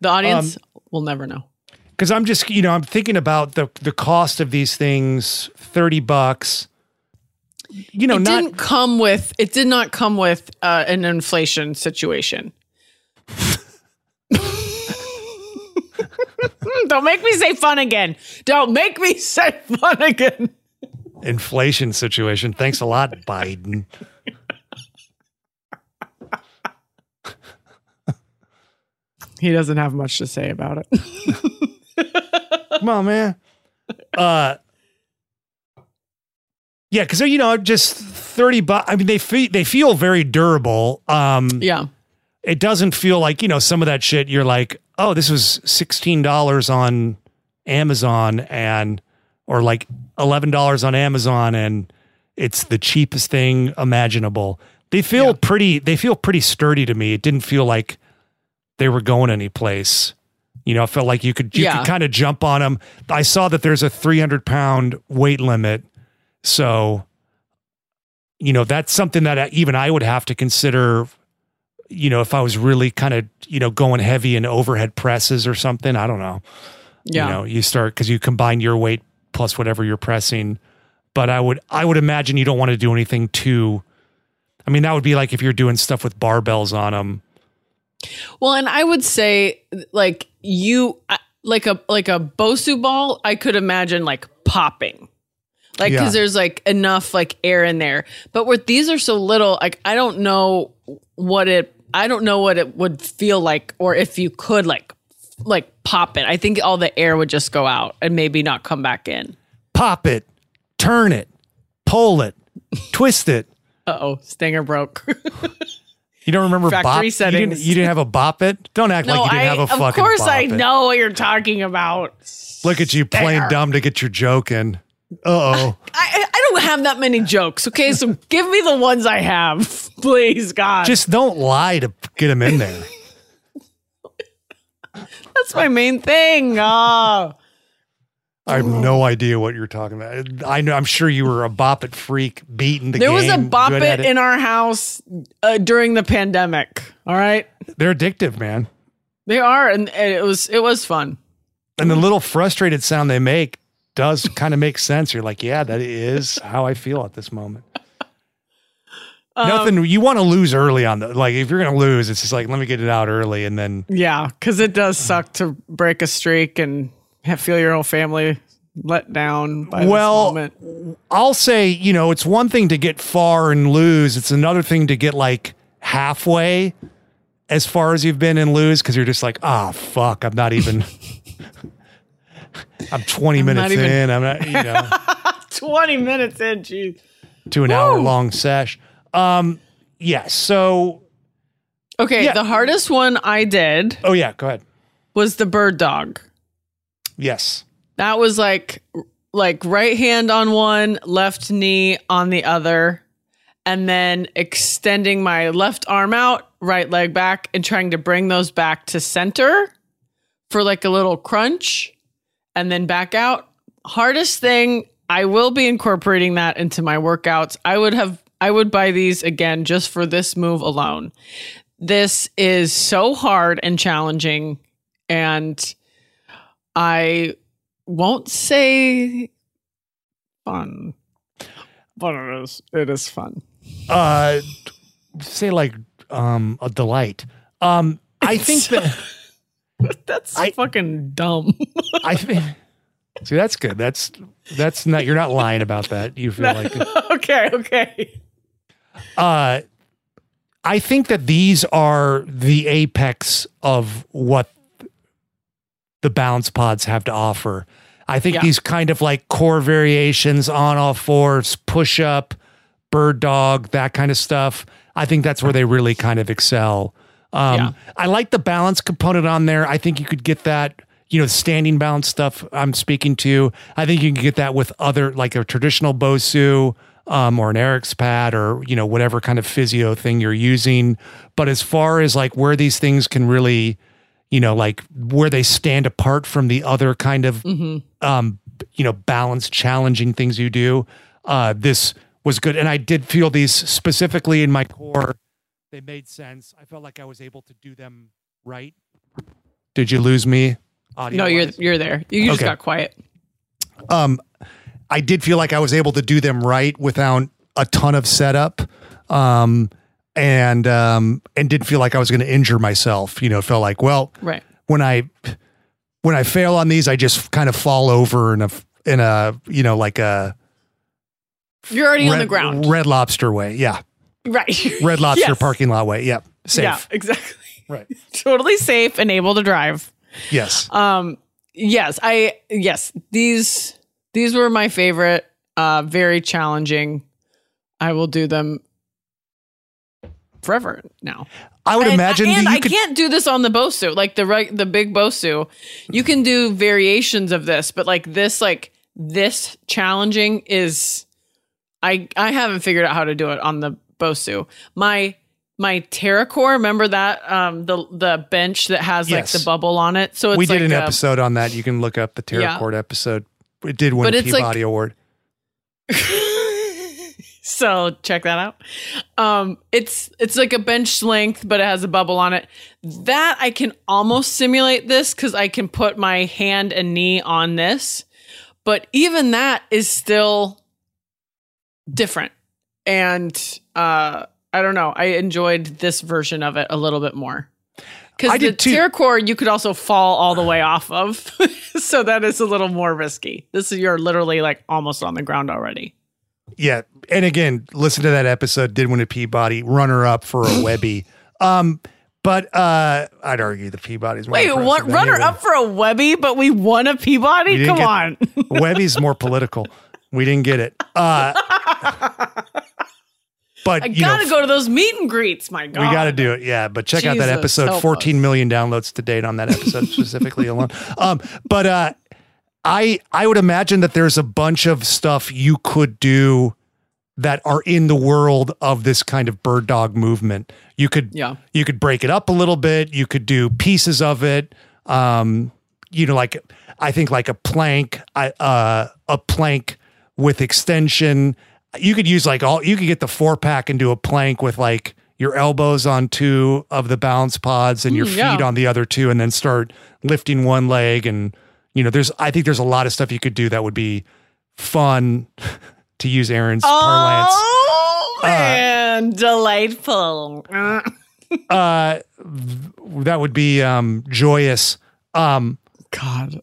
The audience Um, will never know. because I'm just you know I'm thinking about the the cost of these things, thirty bucks. You know, it not didn't come with it did not come with uh, an inflation situation don't make me say fun again don't make me say fun again inflation situation. Thanks a lot, Biden. He doesn't have much to say about it. Come on, man. Uh, yeah, because you know, just thirty bucks. I mean, they feel they feel very durable. Um, yeah. it doesn't feel like you know some of that shit. You're like, oh, this was sixteen dollars on Amazon and or like eleven dollars on Amazon, and it's the cheapest thing imaginable. They feel Yeah. pretty. They feel pretty sturdy to me. It didn't feel like they were going anyplace. You know, I felt like you could you Yeah. could kind of jump on them. I saw that there's a 300 pound weight limit, so you know that's something that even I would have to consider. You know, if I was really kind of you know going heavy in overhead presses or something, I don't know. Yeah. You know, you start because you combine your weight plus whatever you're pressing. But I would I would imagine you don't want to do anything too. I mean, that would be like if you're doing stuff with barbells on them. Well, and I would say like you like a like a Bosu ball, I could imagine like popping. Like Yeah. cuz there's like enough like air in there. But with these are so little, like I don't know what it I don't know what it would feel like or if you could like like pop it. I think all the air would just go out and maybe not come back in. Pop it, turn it, pull it, twist it. Uh-oh, Stanger broke. You don't remember Factory bop? You didn't, you didn't have a bop it? Don't act no, like you didn't I have a fucking. Bop it. Of fucking course bop I it. know what you're talking about. Look at you playing There. dumb to get your joke in. Uh oh. I, I don't have that many jokes. Okay, so give me the ones I have, please, God. Just don't lie to get him in there. that's my main thing. Oh, I have no idea what you're talking about. I know. I'm sure you were a bop it freak, beating the game. there game. was a bop good it in our house uh, during the pandemic. All right, They're addictive, man. they are, and, and it was it was fun. And the little frustrated sound they make does kind of make sense. You're like, yeah, that is how I feel at this moment. Um, Nothing. You want to lose early on the like. If you're gonna lose, it's just like let me get it out early, and then Yeah, because it does suck to break a streak and feel your whole family let down. By Well, this moment. I'll say, you know, it's one thing to get far and lose. It's another thing to get like halfway as far as you've been and lose because you're just like, oh fuck, I'm not even. I'm 20 not minutes even- in. I'm not, you know, twenty minutes in, geez. to an hour long sesh. Um, yeah. So, Okay, Yeah. the hardest one I did oh yeah, go ahead. was the bird dog. Yes. That was like like right hand on one, left knee on the other, and then extending my left arm out, right leg back, and trying to bring those back to center for like a little crunch, and then back out. Hardest thing, I will be incorporating that into my workouts. I would have I would buy these again just for this move alone. This is so hard and challenging and I won't say fun, but it is. It is fun. Uh, say like um a delight. Um, I think that That's I- fucking dumb. I think. See, that's good. That's that's not. You're not lying about that. You feel like. okay, okay. uh I think that these are the apex of what the balance pods have to offer. I think Yeah. these kind of like core variations on all fours, push up, bird dog, that kind of stuff. I think that's where they really kind of excel. Um, Yeah. I like the balance component on there. I think you could get that, you know, standing balance stuff I'm speaking to. I think you can get that with other, like a traditional Bosu um, or an Airex pad or, you know, whatever kind of physio thing you're using. But as far as like where these things can really, you know, like where they stand apart from the other kind of, um, you know, balance challenging things you do, uh, this was good. And I did feel these specifically in my core they made sense. I felt like I was able to do them right. Did you lose me? Audio No, you're you're there. You just Okay. got quiet. um I did feel like I was able to do them right without a ton of setup. Um and um and didn't feel like I was going to injure myself. You know, it felt like, well, Right. when I when I fail on these, I just kind of fall over in a in a, you know, like a You're already on the ground. red lobster way. Yeah. right. Red lobster Yes. parking lot way. Yep. Safe. Yeah, exactly. Right. totally safe and able to drive. Yes. Um, yes, I yes these these were my favorite. Uh, very challenging. I will do them forever now. I would And- imagine and that you I could. can't do this on the Bosu, like the right, the big Bosu. You can do variations of this, but like this, like this challenging is, I I haven't figured out how to do it on the Bosu. My my TerraCore, remember that um the the bench that has like Yes. the bubble on it. So it's we did like an a- episode on that. You can look up the Yeah. TerraCore episode. It did win But a it's like- Peabody Award. so check that out. Um, it's it's like a bench length, but it has a bubble on it. That I can almost simulate this because I can put my hand and knee on this, but even that is still different. And uh, I don't know. I enjoyed this version of it a little bit more. Because the too. TerraCore you could also fall all the way off of, so that is a little more risky. This is you're literally like almost on the ground already. Yeah. And again, listen to that episode. Did win a Peabody runner up for a Webby. um, but uh, I'd argue the Peabody's more Wait, what, runner anyway. up for a Webby, but we won a Peabody? Come get- on. Webby's more political. We didn't get it. Uh, but I gotta go to those meet and greets. My God, We got to do it. Yeah, but check out that episode. help 14 us. million downloads to date on that episode specifically alone. Um, but uh, I I would imagine that there's a bunch of stuff you could do that are in the world of this kind of bird dog movement. You could Yeah. you could break it up a little bit. You could do pieces of it. Um, you know, like I think like a plank, I- uh, a plank with extension. You could use like all. You could get the four pack and do a plank with like your elbows on two of the balance pods and your Mm, feet yeah. on the other two, and then start lifting one leg. And you know, there's I think there's a lot of stuff you could do that would be fun to use Erin's parlance. Oh man, delightful. Uh, uh that would be um joyous um God,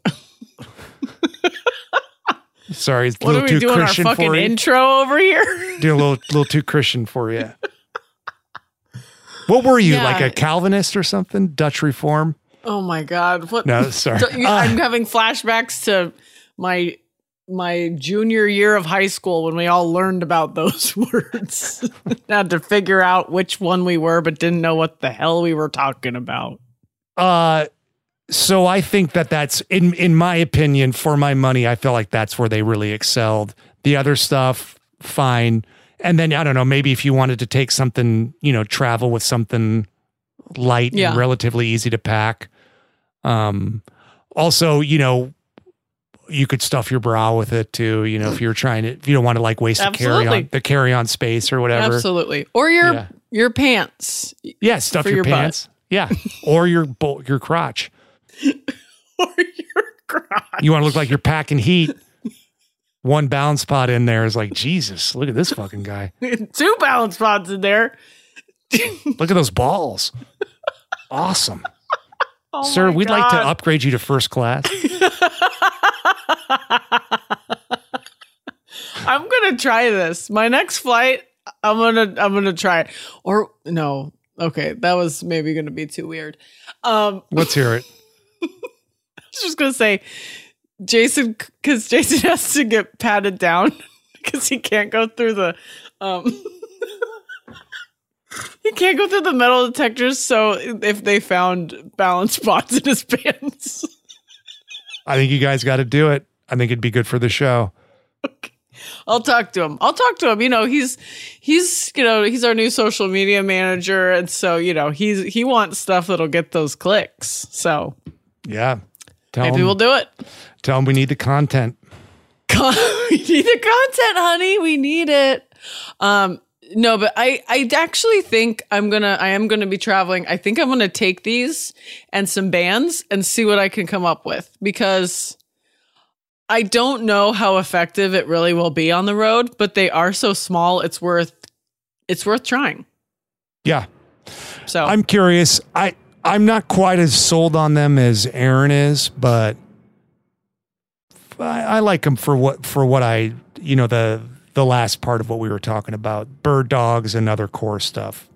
sorry it's a what are little we too doing? Our fucking for you intro over here. doing a little little too christian for you what were you Yeah. like a calvinist or something dutch reform Oh my God, what? no sorry you- Uh, I'm having flashbacks to my my junior year of high school when we all learned about those words. Had to figure out which one we were, but didn't know what the hell we were talking about. uh so i think that that's in in my opinion for my money i feel like that's where they really excelled the other stuff fine and then i don't know maybe if you wanted to take something you know travel with something light Yeah. and relatively easy to pack um also you know you could stuff your brow with it too you know if you're trying to if you don't want to like waste the carry on the carry on space or whatever Absolutely. Or your Yeah. your pants. yeah stuff your, your butt. pants yeah or your bo- your crotch Or your crotch. You want to look like you're packing heat. One balance pod in there is like, Jesus, look at this fucking guy. Two balance pods in there. Look at those balls. Awesome. Oh Sir, we'd like to upgrade you to first class. I'm gonna try this. My next flight, I'm gonna I'm gonna try it. Or no, okay, that was maybe gonna be too weird. Um, Let's hear it. I was just gonna say, Jason, because Jason has to get patted down because he can't go through the um. He can't go through the metal detectors, so if they found balance spots in his pants, I think you guys got to do it. I think it'd be good for the show. I'll talk to him. I'll talk to him. You know, he's he's you know he's our new social media manager, and so you know he's he wants stuff that'll get those clicks. So Yeah. Tell maybe him, we'll do it. tell him we need the content. Con- we need the content, honey. We need it. Um, no, but I I actually think I'm gonna I am gonna be traveling. I think I'm gonna take these and some bands and see what I can come up with because I don't know how effective it really will be on the road, but they are so small. It's worth it's worth trying. Yeah. So I'm curious. I I'm not quite as sold on them as Erin is, but I, I like them for what for what I you know the the last part of what we were talking about bird dogs and other core stuff.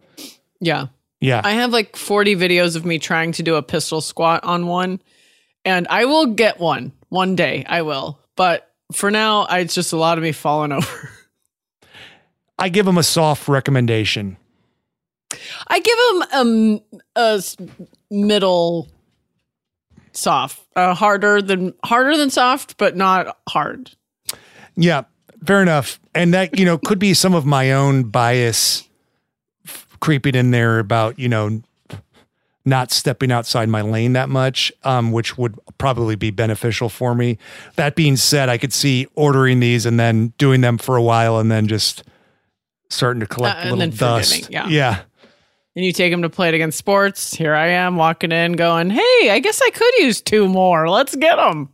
yeah. Yeah. I have like 40 videos of me trying to do a pistol squat on one, and I will get one one day. I will. But for now, I, it's just a lot of me falling over. I give them a soft recommendation. I give them a, a middle soft, uh, harder than harder than soft, but not hard. Yeah, fair enough. And that, you know, could be some of my own bias creeping in there about, you know, not stepping outside my lane that much, um, which would probably be beneficial for me. That being said, I could see ordering these and then doing them for a while and then just starting to collect Uh, little dust. yeah. yeah. And you take them to Play It Again Sports. Here I am walking in, going, "Hey, I guess I could use two more. Let's get them."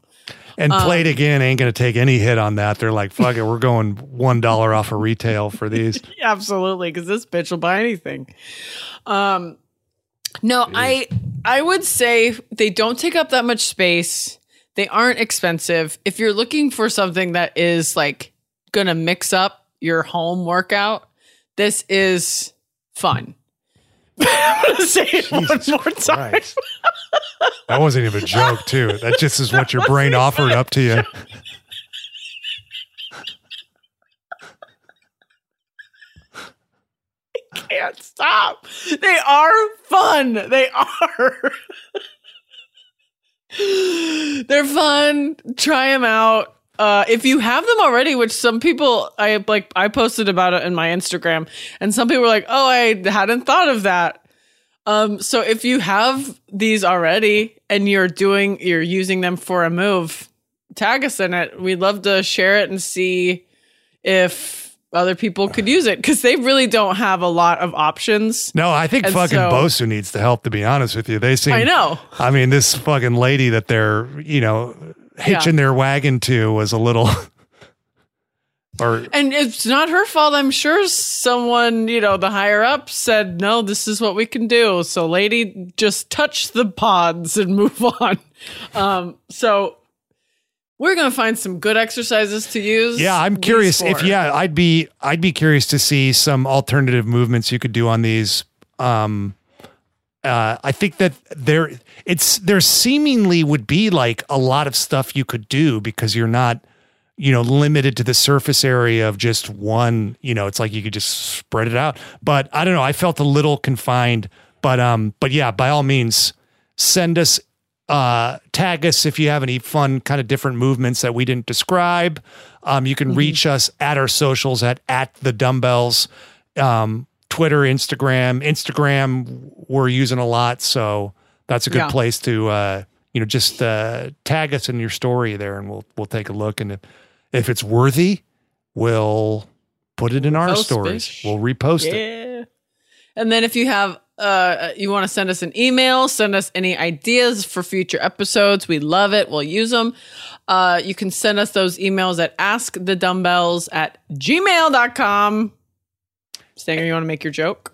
And Um, played again ain't going to take any hit on that. They're like, fuck it, we're going $1 off of retail for these. Absolutely, because this bitch will buy anything. Um, no, I I would say they don't take up that much space. They aren't expensive. If you're looking for something that is like gonna mix up your home workout, this is fun. I'm gonna say it one more time. Christ. that wasn't even a joke, too. That just is what your brain offered up to you. I can't stop. They are fun. They are. They're fun. Try them out. Uh, if you have them already, which some people I like, I posted about it in my Instagram, and some people were like, "Oh, I hadn't thought of that." Um, so if you have these already and you're doing, you're using them for a move, tag us in it. We'd love to share it and see if other people could use it because they really don't have a lot of options. No, I think And fucking so- Bosu needs the help, to be honest with you. They seem, I know. I mean, this fucking lady that they're, you know, hitching their wagon to was a little, or And it's not her fault. I'm sure someone, you know, the higher up said, no, this is what we can do. So, lady, just touch the pods and move on. Um, so, we're going to find some good exercises to use. yeah, I'm curious if, yeah, I'd be, I'd be curious to see some alternative movements you could do on these. Um, uh, I think that there, it's, there seemingly would be like a lot of stuff you could do because you're not, you know, limited to the surface area of just one, you know, it's like you could just spread it out. But I don't know, I felt a little confined, but um but yeah, by all means send us uh tag us if you have any fun kind of different movements that we didn't describe. Um you can reach us at our socials at at the dumbbells um Twitter, Instagram, Instagram we're using a lot, so that's a good Yeah. place to uh you know just uh tag us in your story there and we'll we'll take a look and if if it's worthy, we'll put it in our stories. We'll repost it. And then if you have uh you want to send us an email, send us any ideas for future episodes. We love it. We'll use them. Uh you can send us those emails at askthedumbbells at gmail.com. Stanger, you want to make your joke?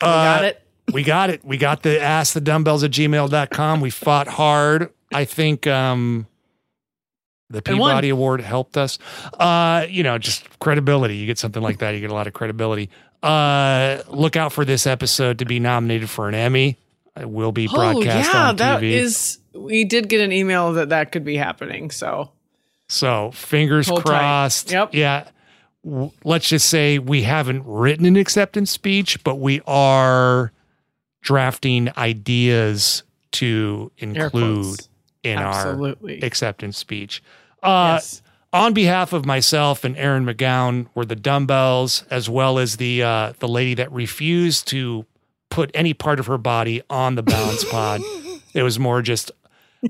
We got Uh, it. we got it. We got the ask the dumbbells at gmail.com. We fought hard. I think um the Peabody Award helped us. Uh, you know, just credibility. You get something like that, you get a lot of credibility. Uh look out for this episode to be nominated for an Emmy. It will be broadcast Oh yeah, on TV. that is we did get an email that that could be happening. So So fingers Hold tight. crossed. Yep. Yeah. Let's just say we haven't written an acceptance speech, but we are drafting ideas to include in Absolutely. our acceptance speech. Uh, yes. On behalf of myself and Erin McGowan, were the dumbbells, as well as the uh, the lady that refused to put any part of her body on the balance pod. It was more just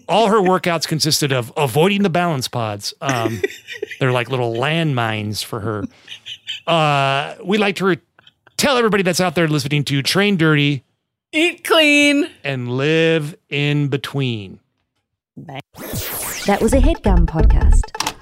all her workouts consisted of avoiding the balance pods. Um, they're like little landmines for her. Uh, we like to re- tell everybody that's out there listening to train dirty Eat clean. and live in between. That was a headgum podcast.